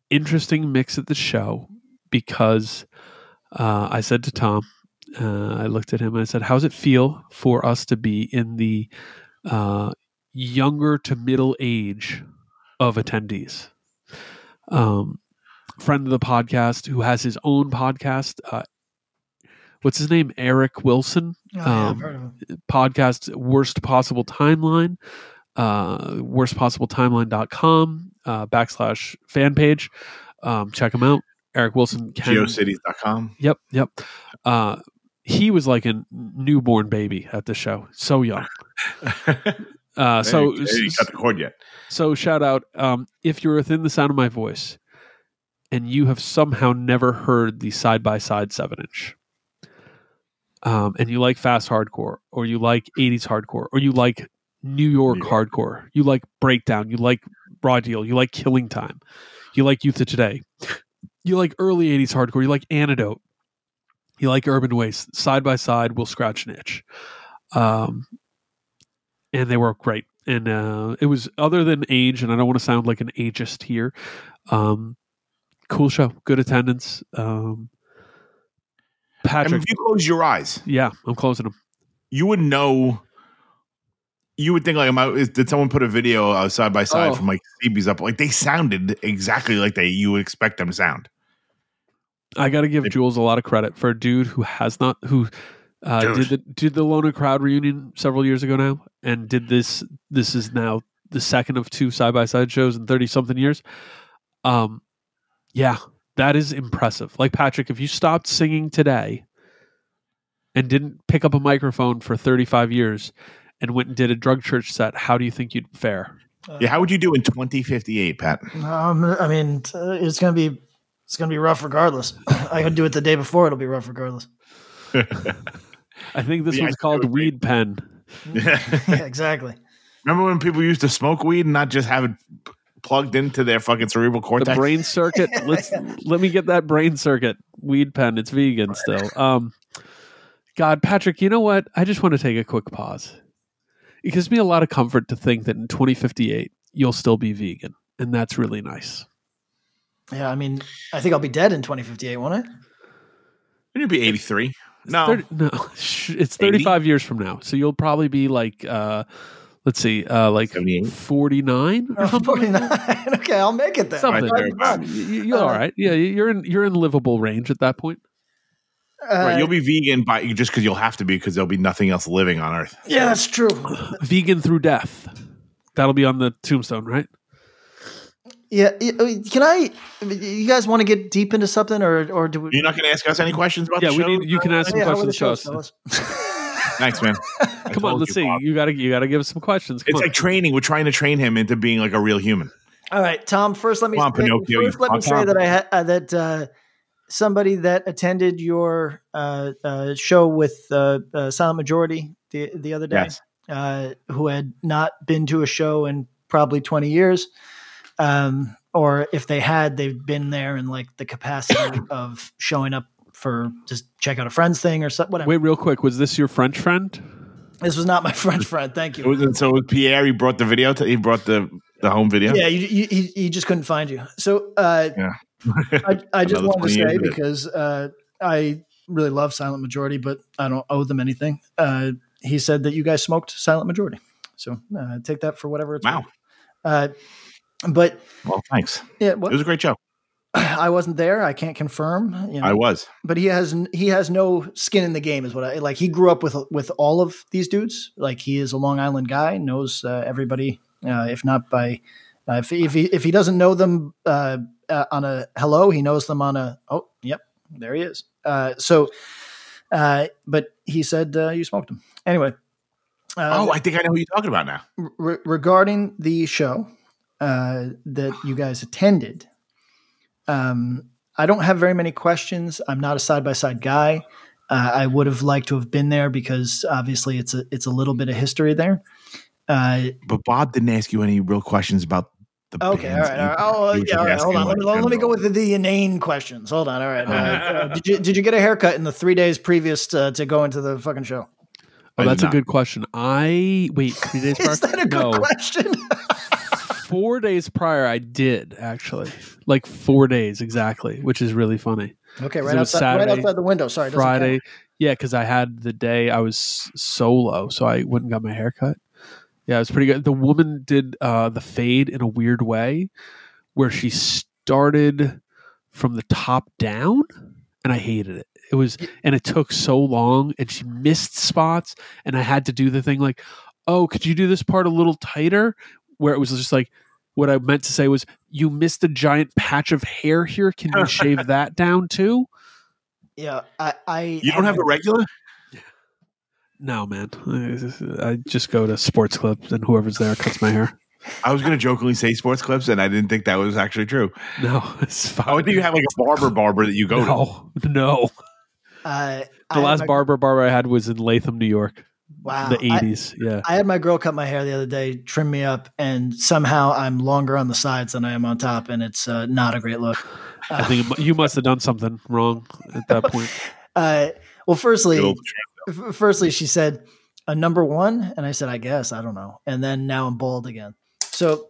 interesting mix at the show because uh, I said to Tom, uh, I looked at him and I said, "How's it feel for us to be in the uh, younger to middle age of attendees?" Um, friend of the podcast who has his own podcast. Uh, what's his name? Eric Wilson. Oh, yeah, Um, heard. Podcast Worst Possible Timeline. Uh, worstpossibleTimeline.com uh, backslash fan page. Um, check him out. Eric Wilson. Can, geocities.com. Yep, yep. Uh, he was like a newborn baby at the show, so young. Uh, so, There you got the cord yet. so shout out um, if you're within the sound of my voice, and you have somehow never heard the side by side seven inch, um, and you like fast hardcore, or you like '80s hardcore, or you like New York York. hardcore, you like breakdown, you like raw deal, you like killing time, you like youth of today, you like early '80s hardcore, you like antidote, you like urban waste. Side by side, will scratch an itch. Um, and they were great. And uh, it was other than age, and I don't want to sound like an ageist here. Um, cool show, good attendance. Um, I Patrick, mean, if you close your eyes, yeah, I'm closing them. you would know. You would think like, am I, is, did someone put a video uh, side by side Oh. from like CB's up? Like they sounded exactly like they you would expect them to sound. I got to give Jules a lot of credit for a dude who has not who uh, did the did the Alone in a Crowd reunion several years ago now, and did this. This is now the second of two side by side shows in thirty something years. Um, yeah, that is impressive. Like Patrick, if you stopped singing today and didn't pick up a microphone for thirty five years and went and did a drug church set, how do you think you'd fare? Yeah, how would you do in 2058, Pat? Um, I mean, t- it's gonna be it's gonna be rough regardless. I could do it the day before; it'll be rough regardless. I think this Yeah, one's called would be- Weed Pen. yeah, exactly. Remember when people used to smoke weed and not just have it p- plugged into their fucking cerebral cortex. the brain circuit. Let's let me get that brain circuit. Weed pen. It's vegan still. Um, God, Patrick, you know what? I just want to take a quick pause. It gives me a lot of comfort to think that in 2058 you'll still be vegan, and that's really nice. Yeah, I mean, I think I'll be dead in 2058, won't I? Wouldn't it be 83? No. 30, no, sh- it's 35 years from now, so you'll probably be like, uh, let's see, uh, like 78? 49 or Oh, something. 49. okay, I'll make it then. Something. Right there. You- you- You're all right. Yeah, you're in you're in livable range at that point. Uh, Right, you'll be vegan by just because you'll have to be because there'll be nothing else living on Earth. yeah, that's true. Vegan through death. That'll be on the tombstone, right? Yeah, uh, can I? You guys want to get deep into something, or or do we? You're not going to ask us any questions about Yeah, the we show? need. You can ask some Yeah, how are questions to us. fellas? Thanks, man. I Come on, let's you, see. Bob. You gotta you gotta give us some questions. Come It's on. like training. We're trying to train him into being like a real human. All right, Tom. First, let me on, say, first let me say that I had uh, that uh, somebody that attended your uh, uh, show with uh, uh, Silent Majority the the other day, Yes. uh, who had not been to a show in probably twenty years, um, or if they had, they've been there in like the capacity of showing up for just check out a friend's thing or something. Whatever. Wait, real quick. Was this your French friend? This was not my French friend. Thank It you. was, so with Pierre, he brought the video. To, he brought the the home video. Yeah, you, you, he, he just couldn't find you. So uh, Yeah. I, I just Another wanted to say because uh, I really love Silent Majority, but I don't owe them anything. Uh, he said that you guys smoked Silent Majority, so uh, take that for whatever it's Wow. worth. Uh, but Well, thanks. yeah, It was a great show. I wasn't there. I can't confirm. You know, I was. but he has he has no skin in the game, is what I like. He grew up with with all of these dudes. Like he is a Long Island guy, knows uh, everybody, uh, if not by. Uh, if, if he if he doesn't know them uh, uh, on a hello, he knows them on a oh yep there he is. Uh, so, uh, but he said uh, you smoked him anyway. Uh, oh, I think I know who you're talking about now. re- regarding the show uh, that you guys attended, um, I don't have very many questions. I'm not a side by side guy. Uh, I would have liked to have been there because obviously it's a it's a little bit of history there. Uh, But Bob didn't ask you any real questions about the. okay, all bands. right, You- all right. Oh, yeah, all just right. Hold on. asking, Let me, let me go with the, the inane questions. Hold on. All right. Uh, uh, did you did you get a haircut in the three days previous to, to go into the fucking show? Oh, that's a good question. I wait three days prior. Is that a good no, question? four days prior. I did actually, like four days exactly, which is really funny. okay, right outside, right outside the window. Sorry, it doesn't count. Friday, yeah, because I had the day I was solo, so I wouldn't got my hair cut. Yeah, it was pretty good. The woman did uh, the fade in a weird way, where she started from the top down, and I hated it. It was, and it took so long, and she missed spots, and I had to do the thing like, "Oh, could you do this part a little tighter?" Where it was just like, What I meant to say was, you missed a giant patch of hair here. Can you shave that down too? Yeah, I, I You don't have a regular? No, man. I just go to sports clubs and whoever's there cuts my hair. I was going to jokingly say sports clips, and I didn't think that was actually true. No, it's fine. I would think you have like a barber barber that you go to. no, no. Uh, The I last my- barber barber I had was in Latham, New York, wow, the I- eighties. Yeah. I had my girl cut my hair the other day, trim me up, and somehow I'm longer on the sides than I am on top, and it's uh, not a great look. I think you must have done something wrong at that point. Uh, well, firstly, Good old f- firstly, she said a number one, and I said, I guess I don't know, and then now I'm bald again. So,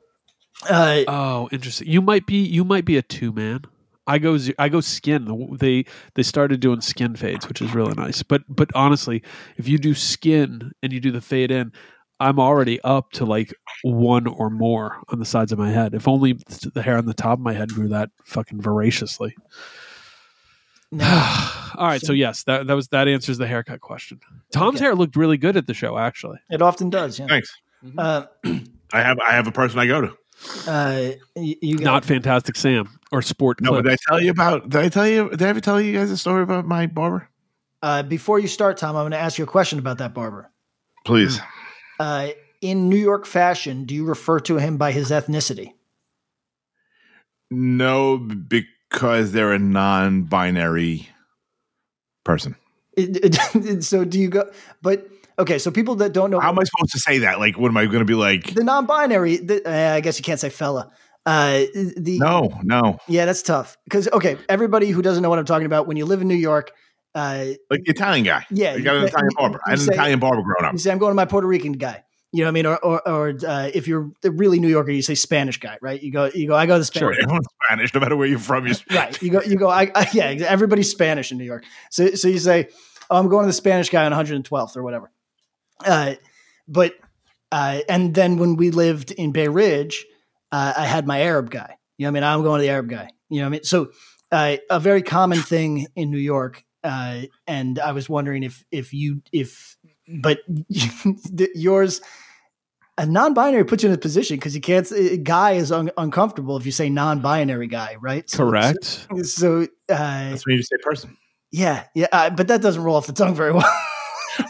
uh, Oh, interesting. You might be you might be a two man. I go I go skin. They they started doing skin fades, which is really nice. But but honestly, if you do skin and you do the fade in, I'm already up to like one or more on the sides of my head. If only the hair on the top of my head grew that fucking voraciously. now, All right, so yes, that that was that answers the haircut question. Tom's Okay. hair looked really good at the show, actually. it often does. Yeah. Thanks. Uh, I have I have a person I go to. uh, you, you got- Not Fantastic Sam or Sport No, Clips. did I tell you about? Did I tell you? Did I ever tell you guys a story about my barber? uh, before you start, Tom, I'm going to ask you a question about that barber. Please. Uh, in New York fashion, do you refer to him by his ethnicity? No, because they're a non-binary person. It- it- so do you go? But okay, so people that don't know How am I supposed to say that? Like, what am I going to be like? the non-binary, the, uh, I guess you can't say fella. Uh, the No, no. yeah, that's tough because okay, everybody who doesn't know what I'm talking about, when you live in New York, uh, Like the Italian guy. Yeah, you got an Italian barber. I had an say- Italian barber growing up. you say I'm going to my Puerto Rican guy. You know what I mean? Or or, or uh, if you're really New Yorker, you say Spanish guy, right? You go you go. I go to the Sure, Spanish. everyone's Spanish, no matter where you're from. You're right. You go, you go, I, I, yeah, everybody's Spanish in New York. So, so you say, oh, I'm going to the Spanish guy on 112th or whatever. Uh, but, uh, and then when we lived in Bay Ridge, uh, I had my Arab guy. You know what I mean? I'm going to the Arab guy. You know what I mean? So, uh, a very common thing in New York. Uh, and I was wondering if, if you, if, but yours, a non-binary puts you in a position because you can't. say- Guy is un- uncomfortable if you say non-binary guy, right? So- Correct. so uh, That's when you say person. yeah, yeah, uh, but that doesn't roll off the tongue very well.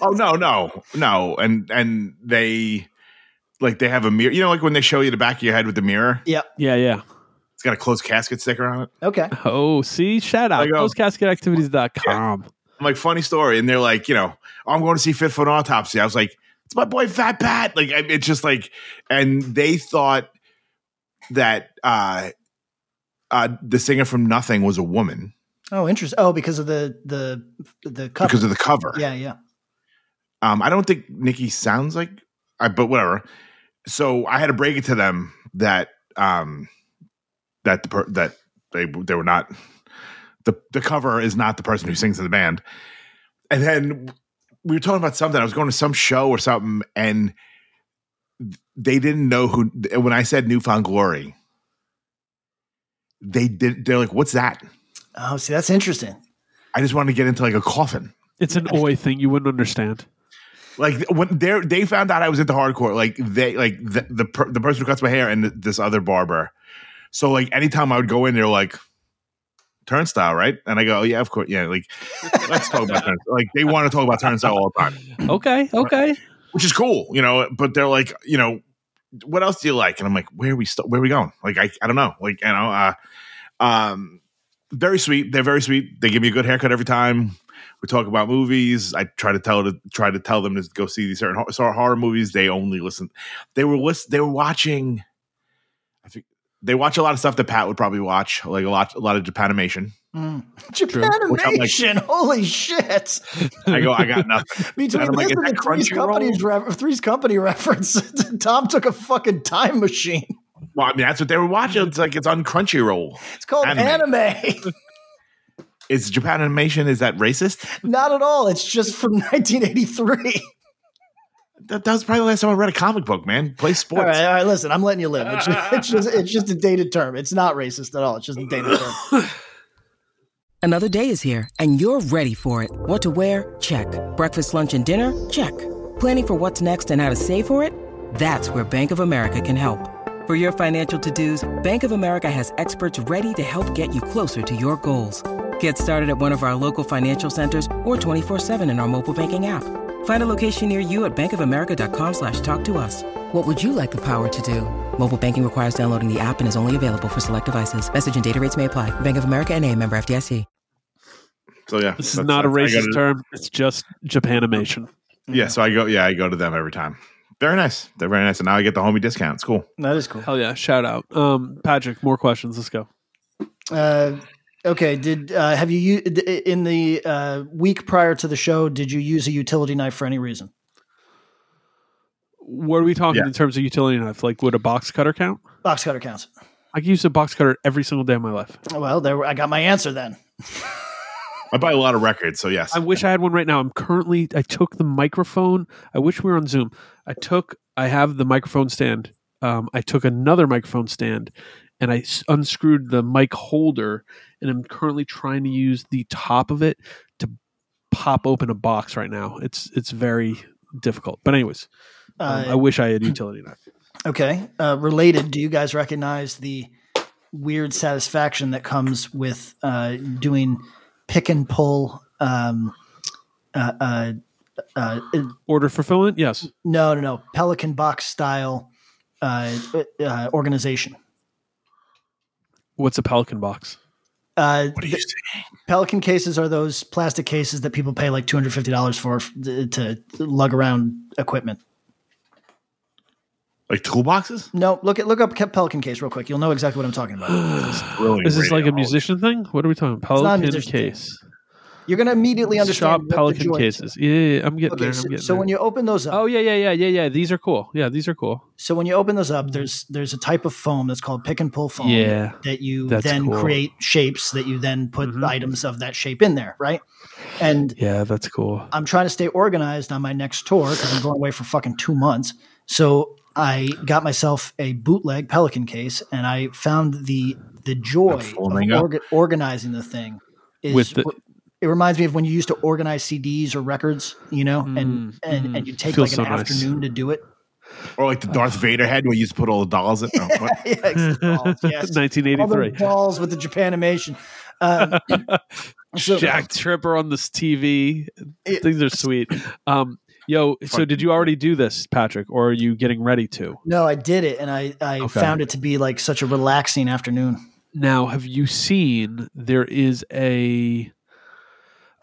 Oh no, no, no. And and they like they have a mirror. You know, like when they show you the back of your head with the mirror, Yeah, yeah. Yeah. It's got a closed casket sticker on it. okay, Oh, see, shout out I go- closecasketactivities.com. I'm like, funny story. And they're like, you know, oh, I'm going to see Fit For An Autopsy. I was like, it's my boy Fat Pat. Like, I- it's just like, and they thought that uh, uh, the singer from Nothing was a woman oh, interesting. Oh, because of the the the cover. because of the cover. yeah, yeah. Um, I don't think Nikki sounds like, I, but whatever. So I had to break it to them that um, that the per, that they they were not the the cover is not the person who sings in the band. And then we were talking about something. I was going to some show or something, and they didn't know who. When I said New Found Glory, they did. They're like, "What's that?" Oh, see, that's interesting. I just wanted to get into like a coffin. It's an oi thing you wouldn't understand. Like when they they found out I was into hardcore, like they like the the, per, the person who cuts my hair and this other barber. So like anytime I would go in, they're like turnstile, right? And I go, oh, yeah, of course, yeah. Like let's talk about turnstile. Like they want to talk about turnstile all the time, Okay, okay. which is cool, you know. But they're like, you know, what else do you like? And I'm like, where are we? St- where are we going? Like I I don't know. Like you know, uh, um, very sweet. They're very sweet. They give me a good haircut every time. We talk about movies. I try to tell to try to tell them to go see these certain hor- sort horror movies. They only listen. They were list, They were watching. I think they watch a lot of stuff that Pat would probably watch, like a lot, a lot of Japanimation. Mm. Which I'm like- Japanimation, holy shit! I go, I got nothing. Between And I'm like, this is and the Three's Crunchyroll? Company's re- Three's Company reference, Tom took a fucking time machine. Well, I mean, that's what they were watching. It's like it's on Crunchyroll. It's called Anime. anime. Is Japan Animation Is that racist? Not at all. It's just from 1983. That, that was probably the last time I read a comic book. Man, play sports. All right, all right. Listen, I'm letting you live. It's just, it's just, it's just a dated term. It's not racist at all. It's just a dated term. Another day is here, and you're ready for it. What to wear? Check. Breakfast, lunch, and dinner? Check. Planning for what's next and how to save for it? That's where Bank of America can help. For your financial to-dos, Bank of America has experts ready to help get you closer to your goals. Get started at one of our local financial centers or 24-7 in our mobile banking app. Find a location near you at bankofamerica.com slash talk to us. What would you like the power to do? Mobile banking requires downloading the app and is only available for select devices. Message and data rates may apply. Bank of America and a member FDIC. So yeah, This is not a racist gotta- term. It's just Japanimation. Yeah, so I go. Yeah, I go to them every time. Very nice. They're very nice, and now I get the homie discount. It's cool. That is cool. Hell yeah! Shout out, um, Patrick. More questions. Let's go. Uh, okay. Did uh, have you u- d- in the uh, week prior to the show? Did you use a utility knife for any reason? What are we talking Yeah. in terms of utility knife? Like, would a box cutter count? Box cutter counts. I use a box cutter every single day of my life. Well, there I got my answer then. I buy a lot of records, so yes. I wish I had one right now. I'm currently. I took the microphone. I wish we were on Zoom. I took. I have the microphone stand. Um, I took another microphone stand, and I unscrewed the mic holder, and I'm currently trying to use the top of it to pop open a box right now. It's it's very difficult. But anyways, um, Uh, I wish I had utility knife. Okay. Uh, related, do you guys recognize the weird satisfaction that comes with uh, doing pick and pull? Um, uh, uh, uh, Order fulfillment? Yes. no, no, no. Pelican box style uh, uh, organization. What's a Pelican box? Uh, what are you saying? Pelican cases are those plastic cases that people pay like two hundred fifty dollars for f- to lug around equipment. Like toolboxes? No, look at look up Pelican case real quick. You'll know exactly what I'm talking about. Really Is this like a musician thing? What are we talking? not a Pelican case. thing. You're gonna immediately understand Shop Pelican cases. Yeah, yeah, I'm getting Okay, there. so, I'm getting so there. when you open those up, Oh yeah, yeah, yeah, yeah, yeah. These are cool. Yeah, these are cool. so when you open those up, there's there's a type of foam that's called pick and pull foam. Yeah, that you then cool. create shapes that you then put Mhm. items of that shape in there, right? And Yeah, that's cool. I'm trying to stay organized on my next tour because I'm going away for fucking two months. So I got myself a bootleg Pelican case, and I found the the joy of orga- organizing the thing. Is With the- it reminds me of when you used to organize CDs or records, you know, and Mm, and mm. and you take Feels like an so nice. afternoon to do it. Or like the Darth Vader head where you used to put all the dolls in? Oh, what? yeah, exactly. yes. All those 1983. balls with the Japanimation. Um, so- Jack Tripper on this TV. It- Things are sweet. Um, yo, so did you already do this, Patrick, or are you getting ready to? No, I did it, and I I Okay. found it to be like such a relaxing afternoon. Now, have you seen there is a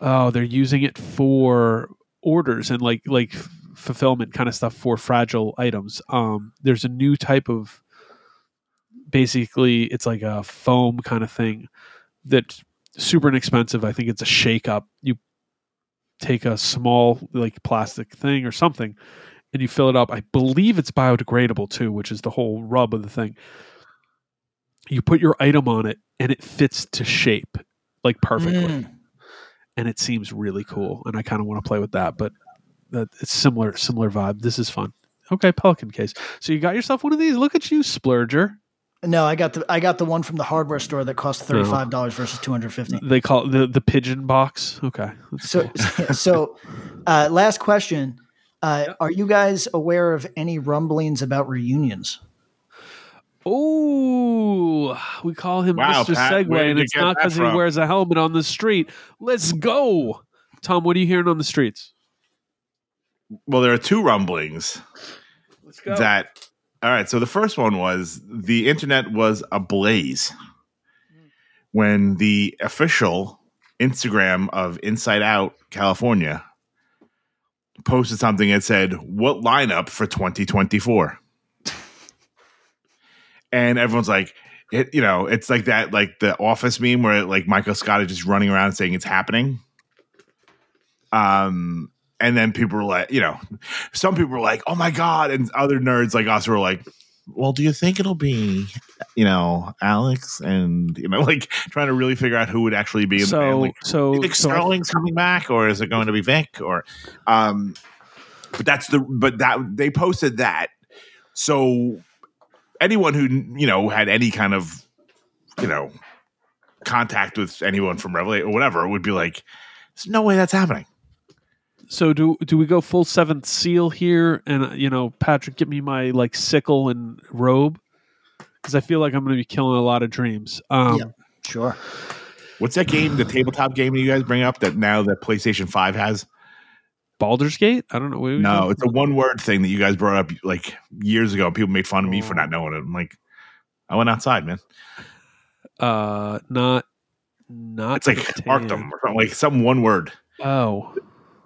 oh, they're using it for orders and like like fulfillment kind of stuff for fragile items. Um there's a new type of basically it's like a foam kind of thing that's super inexpensive. I think it's a shake up. You take a small like plastic thing or something and you fill it up. I believe it's biodegradable too, which is the whole rub of the thing you put your item on it and it fits to shape like perfectly Mm. And it seems really cool and i kind of want to play with that but that it's similar similar vibe. This is fun. Okay pelican case. So you got yourself one of these? Look at you splurger. No, I got the I got the one from the hardware store that cost thirty five dollars versus two hundred fifty. they call it the the pigeon box? Okay So cool. so uh, last question: uh, Are you guys aware of any rumblings about reunions? Oh we call him Wow, mr Pat, segway and it's not because he wears a helmet on the street let's go tom what are you hearing on the streets Well, there are two rumblings let's go that. All right. So the first one was the internet was ablaze when the official Instagram of Inside Out California posted something that said, What lineup for 2024? And everyone's like, it, you know, it's like that, like the office meme where like Michael Scott is just running around saying it's happening. Um, and then people were like, you know, some people were like, "Oh my god," and other nerds like us were like, "Well, do you think it'll be, you know, Alex?" And you know, like trying to really figure out who would actually be in the so Like, so you think so Sterling's coming back, or is it going to be Vic? Or, um, but that's the but that they posted that. So anyone who you know had any kind of you know contact with anyone from Revelation or whatever would be like, "There's no way that's happening." So do do we go full seventh seal here? And uh, you know, Patrick, get me my like sickle and robe. because I feel like I'm going to be killing a lot of dreams. Um, Yeah. Sure. What's that game, the tabletop game that you guys bring up that now that PlayStation 5 has? Baldur's Gate. I don't know. What are we No, it's a one word thing that you guys brought up like years ago. and People made fun of me for not knowing it. I'm like, I went outside, man. Uh, not not It's like Catan. Arkham or something, like some one word. Oh,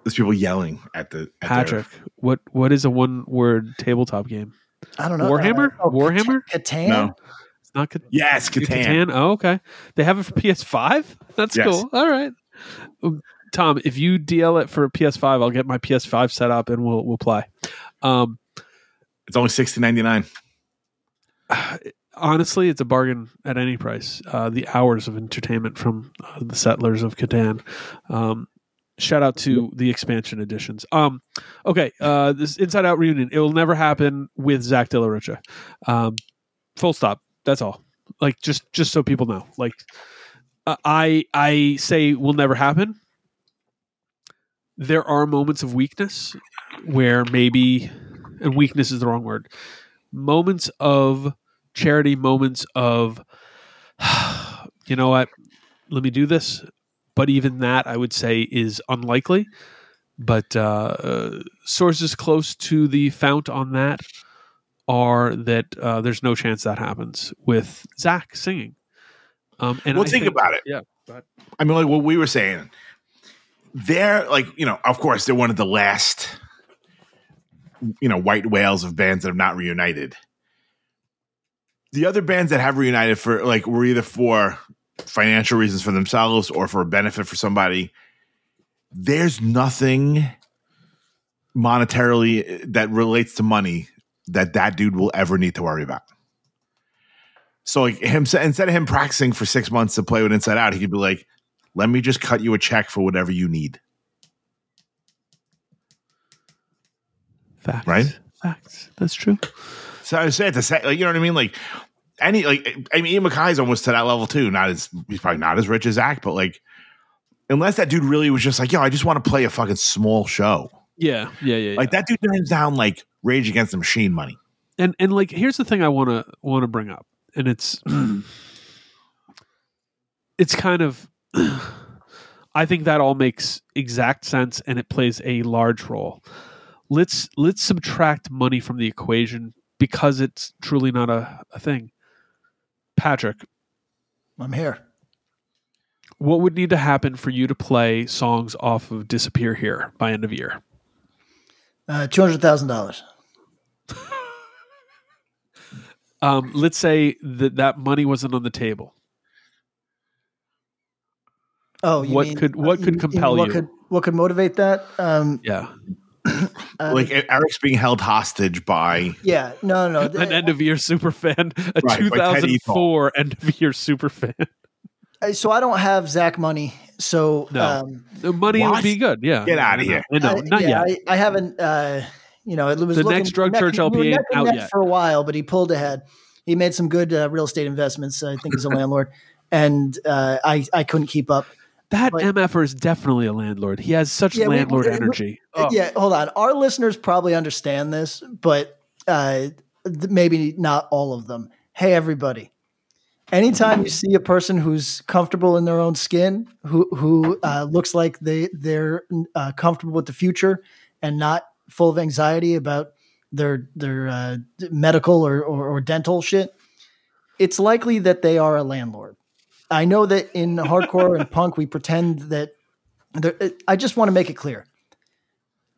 There's people yelling at the at Patrick, what what is a one word tabletop game? I don't know. Warhammer? Uh, oh, Warhammer? Catan? No. It's not Cat- Yes, Catan. Oh, okay. They have it for PS5. That's Yes. cool. All right, Tom. If you DL it for PS5, I'll get my PS5 set up and we'll we'll play. Um, It's only sixty ninety nine. honestly, it's a bargain at any price. Uh, the hours of entertainment from uh, the Settlers of Catan. Um, shout out to the expansion editions. Um, okay, uh, this Inside Out reunion. It will never happen with Zach De La Rocha. Um, full stop. That's all. Like just just so people know. Like uh, I I say will never happen. There are moments of weakness where maybe, and weakness is the wrong word. Moments of charity moments of you know what let me do this but even that i would say is unlikely but uh, sources close to the fount on that are that uh, there's no chance that happens with zach singing um, and Well, I think about it. yeah but I mean, like what we were saying, they're like, you know, of course, they're one of the last, you know, white whales of bands that have not reunited. The other bands that have reunited for like were either for financial reasons for themselves or for a benefit for somebody. There's nothing monetarily eh, that relates to money that that dude will ever need to worry about. So like him instead of him practicing for six months to play with Inside Out, he could be like, "Let me just cut you a check for whatever you need." facts Right? facts that's true So I say to say, like, you know what I mean? Like any, like I mean, Ian MacKaye's almost to that level too. Not as he's probably not as rich as Zach, but like, unless that dude really was just like, yo, I just want to play a fucking small show. yeah yeah yeah, yeah. Like that dude turns down like Rage Against the Machine money. and and like here's the thing I want to want to bring up, and it's it's kind of I think that all makes exact sense, and it plays a large role. Let's let's subtract money from the equation because it's truly not a, a thing. Patrick, I'm here. what would need to happen for you to play songs off of Disappear Here by end of year? Uh, Two hundred thousand dollars. Um, let's say that that money wasn't on the table. Oh, you What mean- could- what you could mean compel what you? Could, what could motivate that? Um, Yeah, uh, like Eric's being held hostage by yeah, no, no, no. an end of year super fan, a Right, 2004 end of year super fan. Uh, so I don't have Zach money. So No. um, The money What? would be good. Yeah, Get out of here. I know, I- not yeah, yet. I, I haven't. Uh, you know, it was The looking next Drug neck- Church we were LP ain't neck out neck yet. for a while, but he pulled ahead. He made some good uh, real estate investments. I think he's a landlord, and uh, I I couldn't keep up. That but- MFer is definitely a landlord. He has such Yeah, landlord we- we- energy. Oh, Yeah, hold on. Our listeners probably understand this, but uh, th- maybe not all of them. Hey, everybody. Anytime you see a person who's comfortable in their own skin, who who uh, looks like they they're uh, comfortable with the future and not full of anxiety about their their uh, medical or, or or dental shit, it's likely that they are a landlord. I know that in hardcore and punk we pretend that. there- I just want to make it clear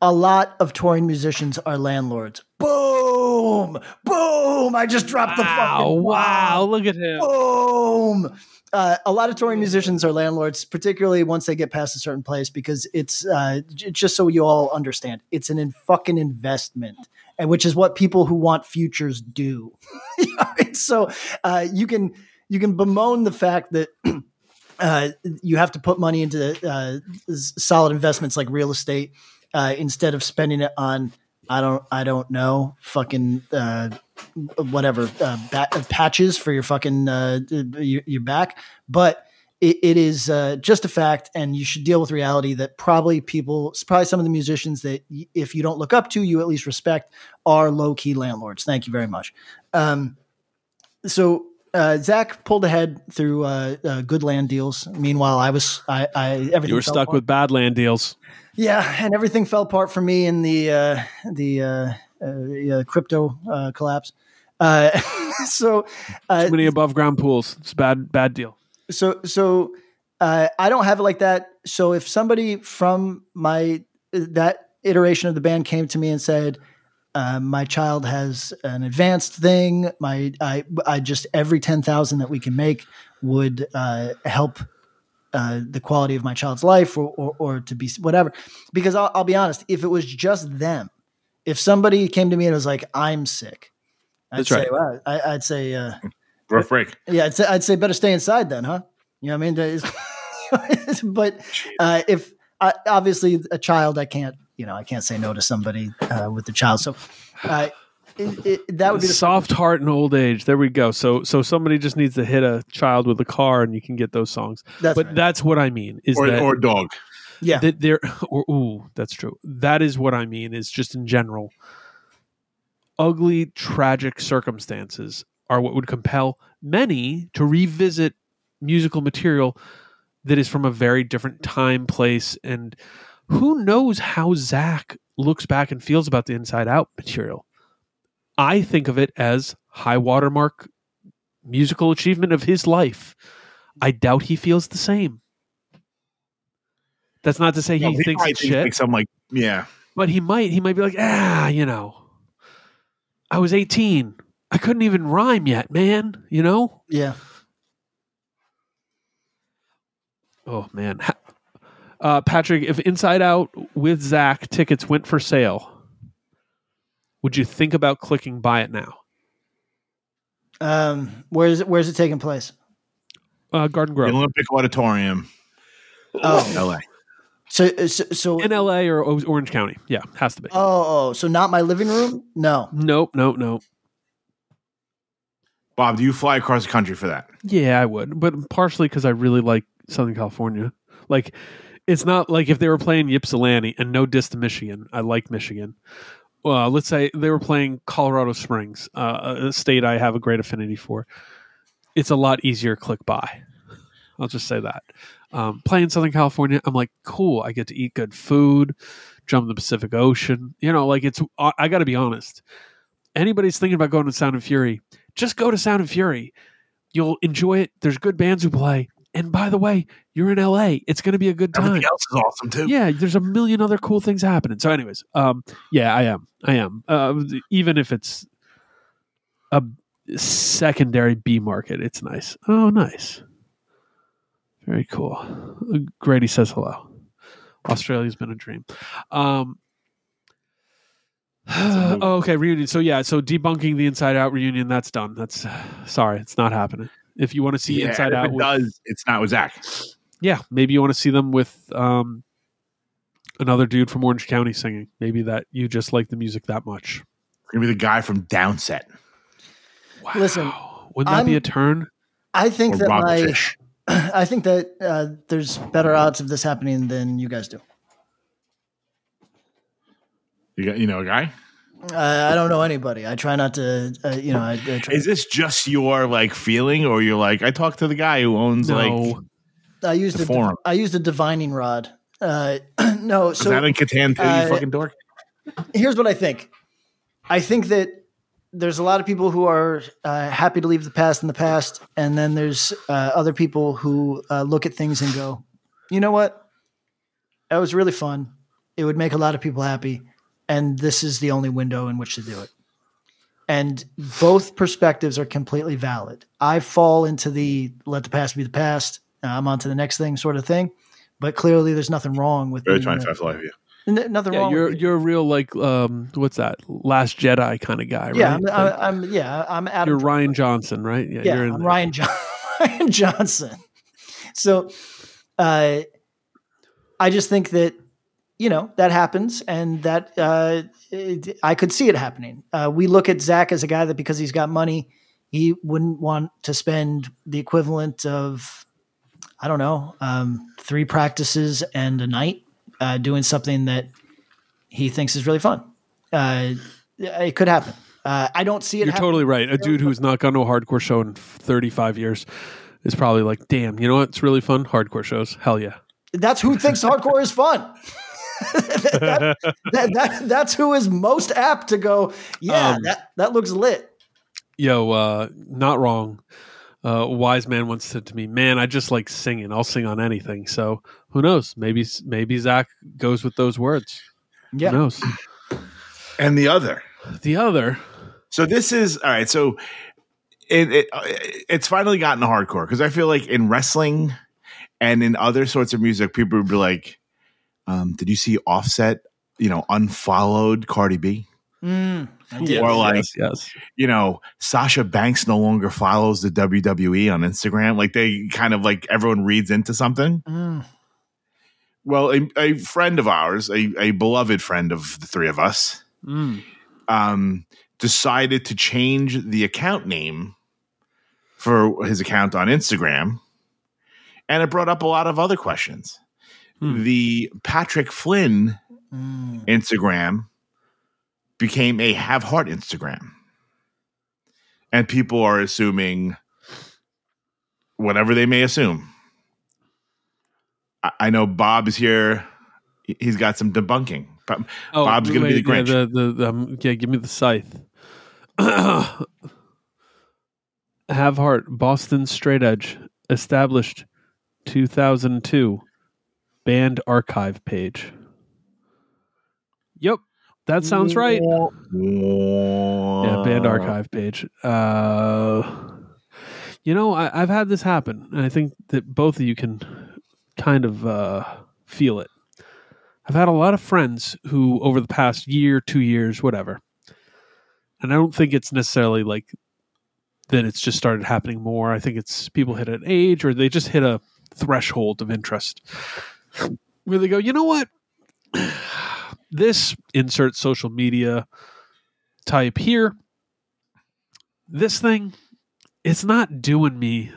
a lot of touring musicians are landlords. Boom! Boom! I just dropped the wow, fucking wow! bomb. Look at him. Boom! Uh, a lot of touring musicians are landlords, particularly once they get past a certain place, because it's uh, j- just so you all understand, it's an in fucking investment, and which is what people who want futures do. So uh, you can you can bemoan the fact that uh, you have to put money into uh, solid investments like real estate uh, instead of spending it on I don't I don't know fucking uh, whatever uh, bat, patches for your fucking uh, your, your back, but it, is uh, just a fact, and you should deal with reality that probably people, probably some of the musicians that y- if you don't look up to, you at least respect, are low key landlords. Thank you very much. Um, so uh, Zach pulled ahead through uh, uh, good land deals. Meanwhile, I was I, I everything You were stuck apart. with bad land deals. yeah, and everything fell apart for me in the uh, the uh, uh, uh, crypto uh, collapse. Uh, so uh, Too many above ground pools. It's a bad bad deal. so so uh, I don't have it like that. So if somebody from my that iteration of the band came to me and said, uh, "My child has an advanced thing," my I I just every ten thousand that we can make would uh, help. Uh, the quality of my child's life, or, or, or to be whatever, because I'll, I'll be honest. If it was just them, if somebody came to me and was like, "I'm sick," I'd That's say, right. well, I, I'd say, uh, Rough break. yeah, I'd say, I'd say better stay inside then, huh? You know what I mean? But uh, if I, obviously a child, I can't, you know, I can't say no to somebody uh, with the child. So uh, it, it, that would be the soft heart and old age. There we go. So so somebody just needs to hit a child with a car, and you can get those songs. That's but right. that's what I mean. Is Or, that or dog. yeah. that there? Or ooh, that's true. That is what I mean. Is just in general, ugly, tragic circumstances are what would compel many to revisit musical material that is from a very different time, place, and who knows how Zach looks back and feels about the Inside Out material. I think of it as high watermark musical achievement of his life. I doubt he feels the same. That's not to say he No, thinks might it's think shit, I'm like yeah. but he might. He might be like, ah, you know, I was 18. I couldn't even rhyme yet, man. You know? yeah. Oh man, Ha- uh, Patrick, if Inside Out with Zach tickets went for sale, would you think about clicking buy it now? Um, where's it, where's it taking place? Uh, Garden The Grove Olympic Auditorium, Oh, LA. so so, so in L.A. or Orange County? Yeah, has to be. oh oh, so not my living room? No. Nope, nope, nope. Bob, do you fly across the country for that? Yeah, I would, but partially because I really like Southern California. Like, it's not like if they were playing Ypsilanti and no diss to Michigan. I like Michigan. Well, let's say they were playing Colorado Springs, uh, a state I have a great affinity for. It's a lot easier click by. I'll just say that. Um, playing Southern California, I'm like, cool. I get to eat good food, jump the Pacific Ocean. You know, like it's. I, I got to be honest. Anybody's thinking about going to Sound and Fury, just go to Sound and Fury you'll enjoy it. There's good bands who play. And by the way, you're in LA. It's going to be a good time. Everything else is awesome too. Yeah, there's a million other cool things happening. So, anyways, um, yeah, I am. I am. Uh, even if it's a secondary B market, it's nice. Oh, nice. Very cool. Uh, Grady says hello. Australia's been a dream. Um, oh, okay, reunion. So yeah, so debunking the Inside Out reunion. That's done. That's sorry, it's not happening. If you want to see Yeah, Inside if Out, it with, does. It's not with Zach. yeah, maybe you want to see them with um, another dude from Orange County singing. Maybe that you just like the music that much. It's gonna be the guy from Downset Wow. Listen, wouldn't that be I'm- a turn? I think or that Rob my Fish. I think that uh, there's better odds of this happening than you guys do. You got you know a guy. Uh, I don't know anybody. I try not to, uh, you know. I, I try, Is this just your like feeling, or you're like I talked to the guy who owns like I used the a forum. I used a divining rod. Uh, no, is so that in Catan too? uh, you fucking dork. here's what I think. I think that there's a lot of people who are uh, happy to leave the past in the past, and then there's uh, other people who uh, look at things and go, "You know what? That was really fun. It would make a lot of people happy, and this is the only window in which to do it." And both perspectives are completely valid. I fall into the "let the past be the past." uh, I'm on to the next thing sort of thing, but clearly there's nothing wrong with Very being, uh, 25 life. Yeah. n- nothing Yeah, wrong. you're with you're a real like um, what's that? Last Jedi kind of guy, right? yeah, I'm, Like, I'm, I'm yeah, I'm Adam. you're Rian Johnson, right? Yeah, yeah, you're I'm there. Rian, John- Rian Johnson. So, uh, I just think that you know that happens, and that uh, it, I could see it happening. Uh, we look at Zach as a guy that because he's got money, he wouldn't want to spend the equivalent of I don't know um, three practices and a night uh, doing something that he thinks is really fun. Uh, it could happen. Uh, I don't see it. You're happen- totally right. A dude who's not gone to a hardcore show in 35 years is probably like, damn, you know what's really fun? Hardcore shows. Hell yeah. That's who thinks hardcore is fun. That, that, that- that's who is most apt to go. Yeah, Um, that that looks lit. Yo, uh, not wrong. Uh, a wise man once said to me, "Man, I just like singing. I'll sing on anything." So who knows? Maybe maybe Zach goes with those words. Yeah. Who knows? And the other. The other, So this is all right. So it, it it's finally gotten hardcore because I feel like in wrestling and in other sorts of music, people would be like, um, "Did you see Offset? You know, unfollowed Cardi B." Mm, I did. Yes, Or like- yes, yes. You know, Sasha Banks no longer follows the WWE on Instagram. Like they kind of like everyone reads into something. Mm, Well, a, a friend of ours, a, a beloved friend of the three of us, Mm. um, decided to change the account name for his account on Instagram, and it brought up a lot of other questions. Hmm. The Patrick Flynn mm. Instagram became a have heart Instagram, and people are assuming whatever they may assume. I, I know Bob is here; He- he's got some debunking. Oh, Bob's gonna be the yeah, Grinch. the, the, the, um, yeah, give me the scythe. Have heart, Boston Straight Edge, established 2002, band archive page. Yep, that sounds right. Yeah, band archive page. Uh, you know, I, I've had this happen, and I think that both of you can kind of uh, feel it. I've had a lot of friends who, over the past year, two years, whatever, and I don't think it's necessarily like that it's just started happening more. I think it's people hit an age or they just hit a threshold of interest where they go, you know what? This insert social media type here, this thing, it's not doing me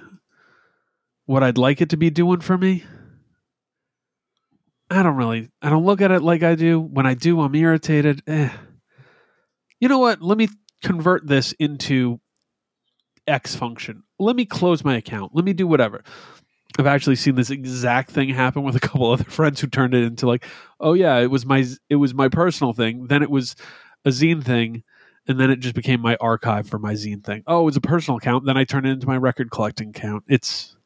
what I'd like it to be doing for me. I don't really, I don't look at it like I do. When I do, I'm irritated. Eh. You know what? Let me convert this into X function. Let me close my account. Let me do whatever. I've actually seen this exact thing happen with a couple other friends who turned it into like, oh yeah, it was my it was my personal thing. Then it was a zine thing, and then it just became my archive for my zine thing. Oh, it was a personal account. Then I turned it into my record collecting account. It's,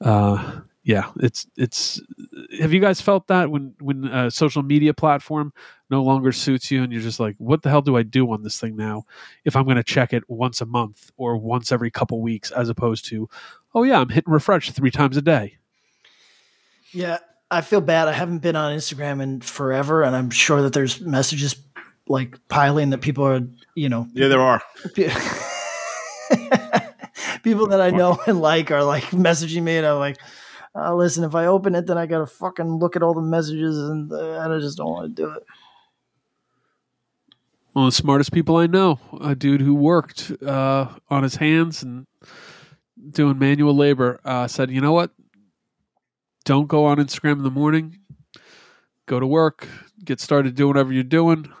uh, yeah, it's it's. Have you guys felt that when when a social media platform no longer suits you, and you're just like, what the hell do I do on this thing now? If I'm going to check it once a month or once every couple weeks, as opposed to, oh yeah, I'm hitting refresh three times a day. Yeah, I feel bad. I haven't been on Instagram in forever, and I'm sure that there's messages like piling that people are, you know, Yeah, there are. people that I know and like are like messaging me, and I'm like, uh, listen, if I open it, then I gotta fucking look at all the messages, and uh, I just don't want to do it. One of the smartest people I know, a dude who worked uh, on his hands and doing manual labor, uh, said, "You know what? Don't go on Instagram in the morning. Go to work. Get started doing whatever you're doing.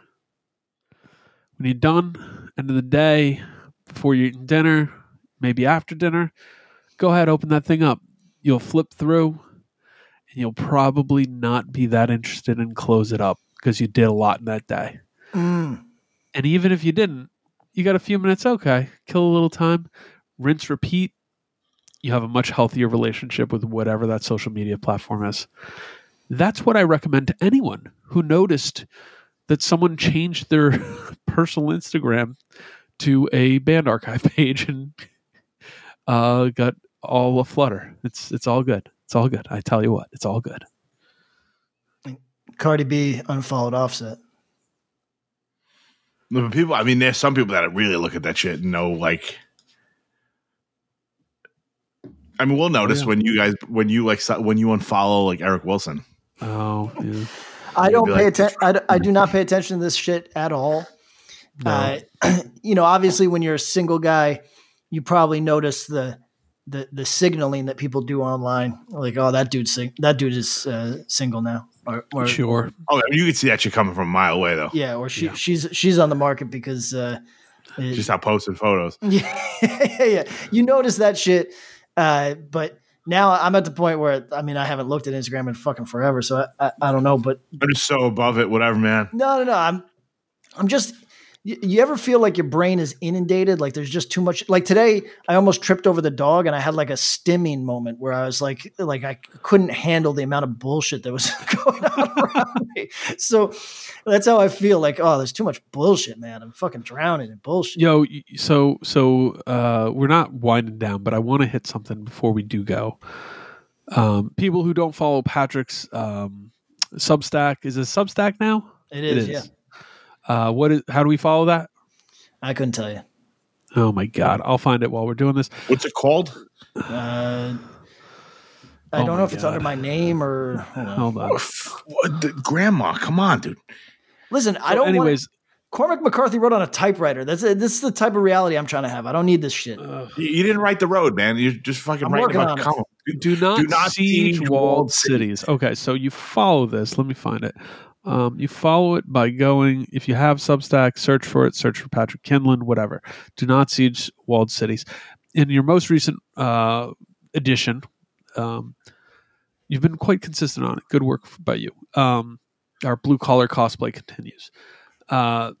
When you're done, end of the day, before you're eating dinner, maybe after dinner, go ahead, open that thing up. You'll flip through, and you'll probably not be that interested in close it up because you did a lot in that day." Mm. And even if you didn't, you got a few minutes. Okay, kill a little time, rinse, repeat. You have a much healthier relationship with whatever that social media platform is. That's what I recommend to anyone who noticed that someone changed their personal Instagram to a band archive page and uh, got all a flutter. It's it's all good. It's all good. I tell you what, it's all good. Cardi B unfollowed Offset. No, but people, I mean, there's some people that really look at that shit and know, like, I mean, we'll notice yeah. when you guys, when you like, when you unfollow like Eric Wilson. Oh, yeah. I don't pay like, attention. I, d- I do not pay attention to this shit at all. No. Uh, you know, obviously, when you're a single guy, you probably notice the the the signaling that people do online. Like, oh, that dude's sing- that dude is uh, single now, or, or sure. Oh, you can see that shit coming from a mile away, though. yeah, or she Yeah. she's she's on the market because uh, It- Just stop posting photos. yeah, yeah, yeah. You notice that shit, uh, but now I'm at the point where I mean I haven't looked at Instagram in fucking forever, so I, I, I don't know. But I'm just so above it. Whatever, man. no, no, no. I'm I'm just. You, you ever feel like your brain is inundated? Like there's just too much. Like today, I almost tripped over the dog, and I had like a stimming moment where I was like, like I couldn't handle the amount of bullshit that was going on around me. So that's how I feel. Like, oh, there's too much bullshit, man. I'm fucking drowning in bullshit. Yo, so so uh, we're not winding down, but I want to hit something before we do go. Um, people who don't follow Patrick's um, Substack is it Substack now? It is, yeah. Uh, what is? How do we follow that? I couldn't tell you. Oh my god, I'll find it while we're doing this. What's it called? Uh, I Oh don't know if it's under my name or. hold on. Hold. What the, grandma, come on, dude. Listen, I don't. Anyways, anyways, Cormac McCarthy wrote on a typewriter. That's this is the type of reality I'm trying to have. I don't need this shit. uh, You, you didn't write the road, man. You're just fucking I'm writing working about on comic. do not, Do not siege siege walled walled cities. Okay, so you follow this. Let me find it. Um, you follow it by going, if you have Substack, search for it, search for Patrick Kindlon, whatever. Do not siege walled cities. In your most recent uh, edition, um, you've been quite consistent on it. Good work by you. Um, our blue collar cosplay continues. Uh,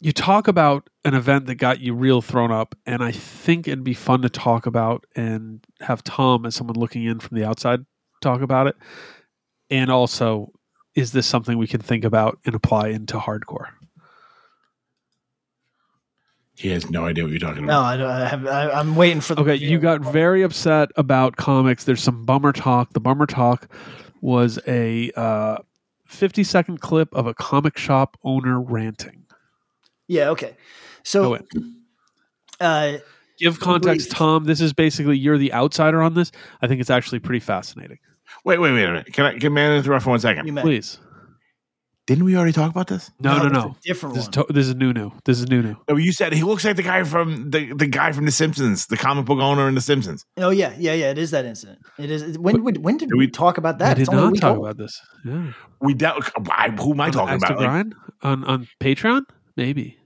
you talk about an event that got you real thrown up, and I think it'd be fun to talk about and have Tom, as someone looking in from the outside, talk about it. And also, is this something we can think about and apply into hardcore? He has no idea what you're talking about. No. I, don't, I have. I, I'm waiting for the. Okay, you got very upset about comics. There's some bummer talk. The bummer talk was a uh, 50 second clip of a comic shop owner ranting. Yeah. Okay. Go So, uh, Give context, Brief. Tom. This is basically you're the outsider on this. I think it's actually pretty fascinating. Wait, wait, wait a minute. Can I can man interrupt for one second? you met. Please. Didn't we already talk about this? No, no, there's no. a different This is, to- this is new, new. This is new, new. No, you said he looks like the guy from the, the guy from The Simpsons, the comic book owner in The Simpsons. oh yeah, yeah, yeah. It is that incident. It is. When when, when did Did we we- talk about that? I did It's only a not talk old. about this. Yeah. We dealt. Why? Who am I On talking about? Like, on on Patreon? Maybe.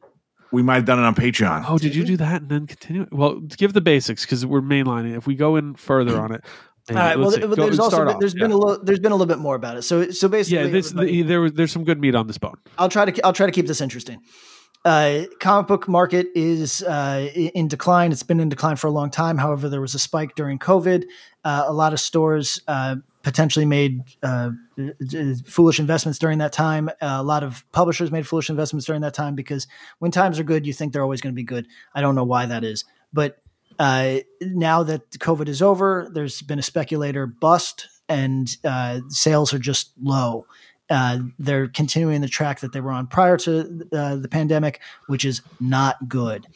we might have done it on Patreon. Oh, did you do that and then continue? Well, give the basics because we're mainlining. If we go in further on it, All right. Well, let's see. th- Go- there's also been, there's been a little there's been a little bit more about it. So so basically, yeah. This the, there was there's some good meat on this bone. I'll try to I'll try to keep this interesting. Uh, comic book market is uh, in decline. It's been in decline for a long time. However, there was a spike during COVID. Uh, a lot of stores uh, potentially made uh, foolish investments during that time. Uh, a lot of publishers made foolish investments during that time because when times are good, you think they're always going to be good. I don't know why that is, but uh, now that COVID is over, there's been a speculator bust, and uh, sales are just low. Uh, they're continuing the track that they were on prior to uh, the pandemic, which is not good.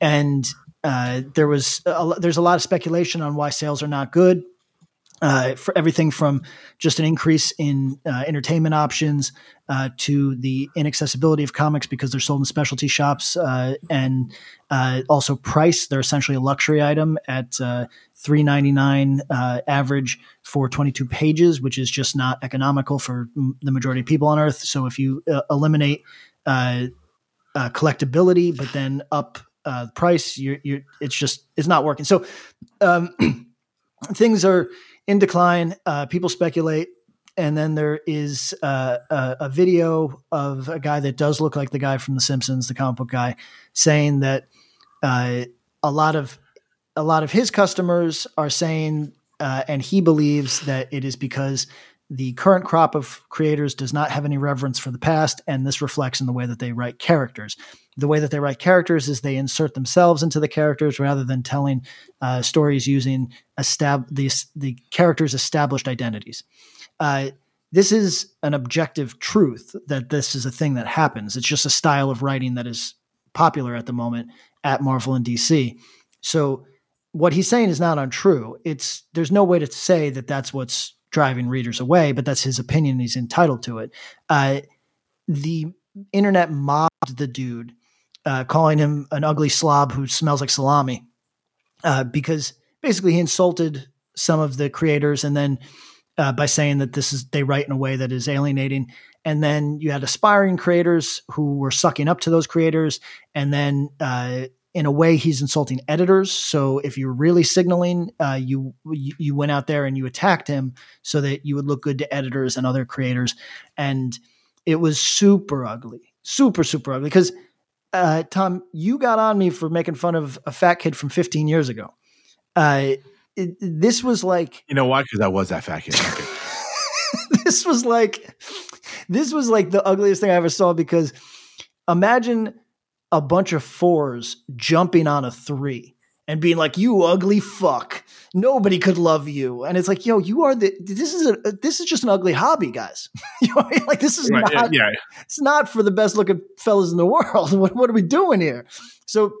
And uh, there was a, there's a lot of speculation on why sales are not good. Uh, for everything from just an increase in uh, entertainment options uh, to the inaccessibility of comics because they're sold in specialty shops uh, and uh, also price. They're essentially a luxury item at uh, three ninety nine uh, average for twenty two pages, which is just not economical for m- the majority of people on Earth. So if you eliminate collectability, but then up price, you're, you're it's just it's not working. So um, things are in decline. Uh, people speculate. And then there is uh, a, a video of a guy that does look like the guy from The Simpsons, the comic book guy, saying that uh, a lot of a lot of his customers are saying, uh, and he believes that it is because the current crop of creators does not have any reverence for the past, and this reflects in the way that they write characters. The way that they write characters is they insert themselves into the characters rather than telling uh, stories using estab- the, the characters' established identities. Uh, this is an objective truth that this is a thing that happens. It's just a style of writing that is popular at the moment at Marvel and DC. So what he's saying is not untrue. It's there's no way to say that that's what's driving readers away, but that's his opinion. He's entitled to it. Uh, the internet mobbed the dude, uh, calling him an ugly slob who smells like salami, uh, because basically he insulted some of the creators, and then uh, by saying that this is they write in a way that is alienating, and then you had aspiring creators who were sucking up to those creators, and then uh, in a way he's insulting editors. So if you're really signaling, uh, you, you you went out there and you attacked him so that you would look good to editors and other creators, and it was super ugly, super super ugly because. Uh, Tom, you got on me for making fun of a fat kid from 15 years ago. Uh, it, this was like You know why? Because I was that fat kid. This was like this was like the ugliest thing I ever saw because imagine a bunch of fours jumping on a three and being like, "You ugly fuck, nobody could love you," and it's like, "Yo, you are the this is a this is just an ugly hobby, guys. you know, I mean? like this is Right, yeah, not yeah. it's not for the best looking fellas in the world. What, what are we doing here? So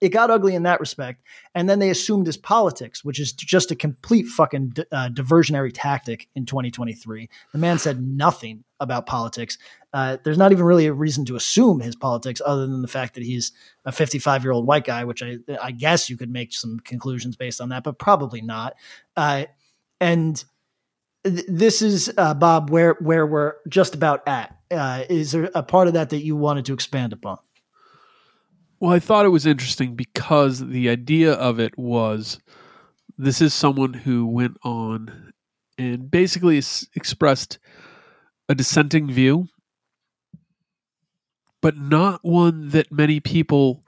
it got ugly in that respect. And then they assumed his politics, which is just a complete fucking uh, diversionary tactic in 2023. The man said nothing about politics. Uh, there's not even really a reason to assume his politics other than the fact that he's a 55 year old white guy, which I, I guess you could make some conclusions based on that, but probably not. Uh, and th- this is uh, Bob, where where we're just about at. Uh, is there a part of that that you wanted to expand upon? Well, I thought it was interesting because the idea of it was this is someone who went on and basically expressed a dissenting view, but not one that many people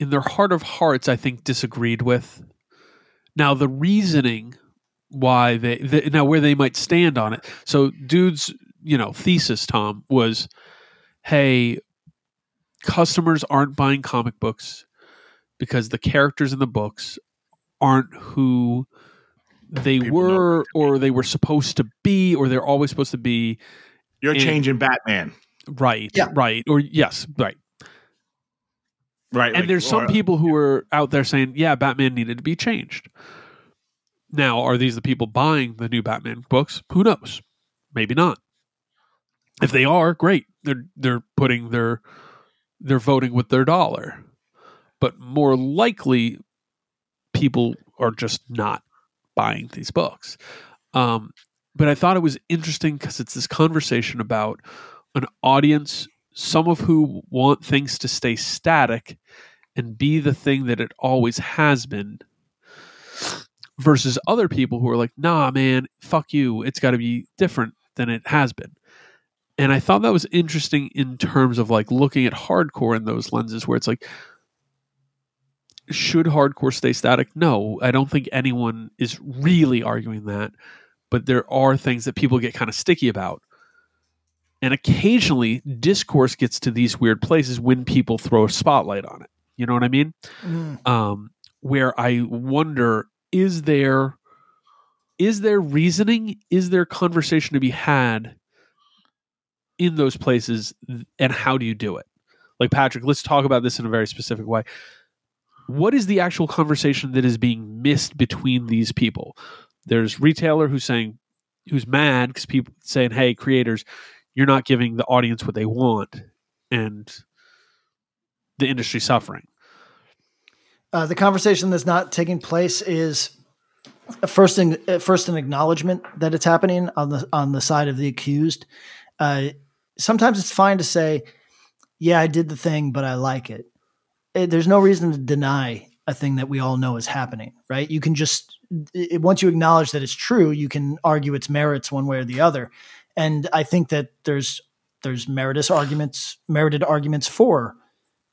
in their heart of hearts, I think, disagreed with. Now, the reasoning why they, the, now where they might stand on it. So, dude's, you know, thesis, Tom, was hey, customers aren't buying comic books because the characters in the books aren't who they People were or they were supposed to be or they're always supposed to be You're And- changing Batman, right Yeah. right. Or yes right. Right? and Like, there's some or- people who are out there saying yeah batman needed to be changed. Now are these the people buying the new batman books? Who knows? Maybe not. If they are great. They're they're putting their they're voting with their dollar. But more likely people are just not buying these books. Um, but i thought it was interesting because it's this conversation about an audience some of who want things to stay static and be the thing that it always has been versus other people who are like nah man fuck you. It's got to be different than it has been and i thought that was interesting in terms of like looking at hardcore in those lenses where it's like should hardcore stay static? No i don't think anyone is really arguing that but there are things that people get kind of sticky about. And occasionally discourse gets to these weird places when people throw a spotlight on it. You know what i mean? Um, where I wonder is there is there reasoning? Is there conversation to be had in those places and how do you do it? Like Patrick let's talk about this in a very specific way. What is the actual conversation that is being missed between these people? There's retailer who's saying who's mad because people saying hey creators you're not giving the audience what they want and the industry suffering. Uh, the conversation that's not taking place is first in, uh, first an acknowledgement that it's happening on the on the side of the accused. Uh, sometimes it's fine to say, "Yeah, I did the thing, but I like it." Eh, There's no reason to deny a thing that we all know is happening, right? You can just it, once you acknowledge that it's true, you can argue its merits one way or the other. And I think that there's there's meritus arguments, merited arguments for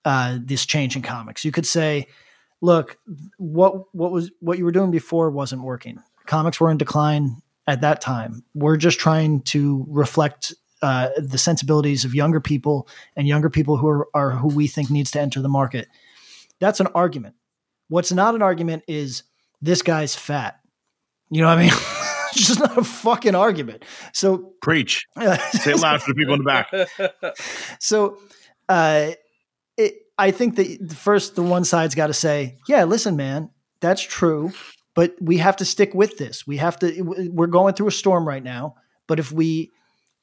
uh, this change in comics. You could say, look, what what was what you were doing before wasn't working. Comics were in decline at that time. We're just trying to reflect uh, the sensibilities of younger people and younger people who are, are who we think needs to enter the market. That's an argument. What's not an argument is this guy's fat. You know what I mean? it's just not a fucking argument. So preach. Say it loud for the people in the back. so uh, it, I think that the first the one side's got to say, yeah, listen, man, that's true, but we have to stick with this. We have to. We're going through a storm right now, but if we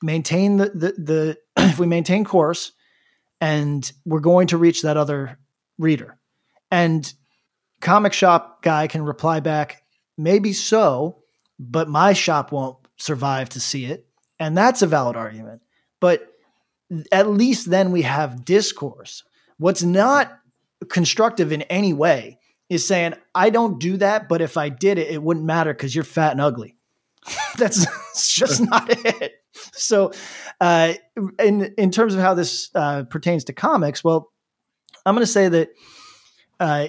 maintain the the, the if we maintain course, and we're going to reach that other reader, and comic shop guy can reply back, maybe so, but my shop won't survive to see it, and that's a valid argument. but at least then we have discourse. What's not constructive in any way is saying, I don't do that, but if I did it, it wouldn't matter because you're fat and ugly. That's just not it. So, uh, in in terms of how this uh, pertains to comics, well, I'm going to say that uh,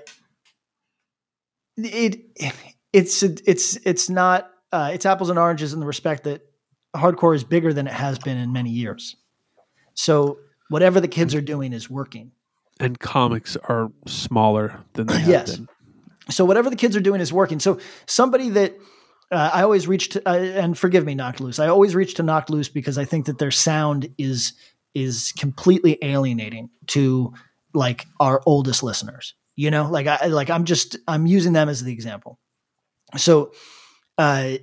it it's it's it's not uh, it's apples and oranges in the respect that hardcore is bigger than it has been in many years. So whatever the kids are doing is working. And comics are smaller than they have Yes. been. So whatever the kids are doing is working. So somebody that uh, I always reach to, uh, and forgive me, Knocked Loose. I always reach to Knocked Loose because I think that their sound is is completely alienating to like our oldest listeners. You know, like I like I'm just I'm using them as the example. So, uh,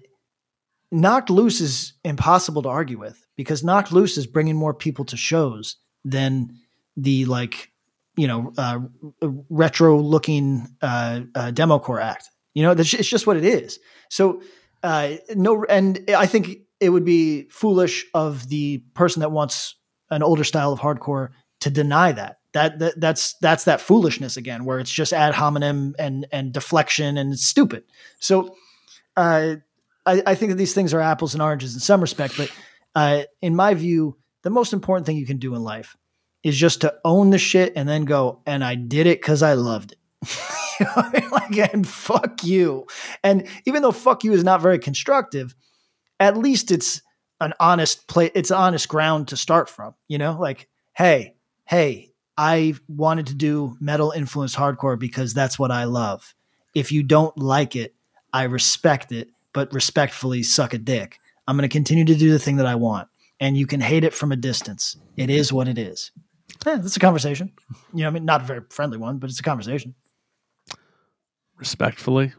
Knocked Loose is impossible to argue with because Knocked Loose is bringing more people to shows than the like you know uh, retro looking uh, uh, demo core act. You know, it's just what it is. So uh, no, and I think it would be foolish of the person that wants an older style of hardcore to deny that. That, that that's that's that foolishness again, where it's just ad hominem and and deflection and it's stupid. So uh, I, I think that these things are apples and oranges in some respect, but uh, in my view, the most important thing you can do in life is just to own the shit and then go, and I did it because I loved it. Like, and fuck you. And even though fuck you is not very constructive, at least it's an honest play. It's honest ground to start from. You know, like, hey, hey, I wanted to do metal influenced hardcore because that's what I love. If you don't like it, I respect it, but respectfully suck a dick. I'm going to continue to do the thing that I want. And you can hate it from a distance. It is what it is. Yeah, that's a conversation. You know, I mean, not a very friendly one, but it's a conversation. Respectfully,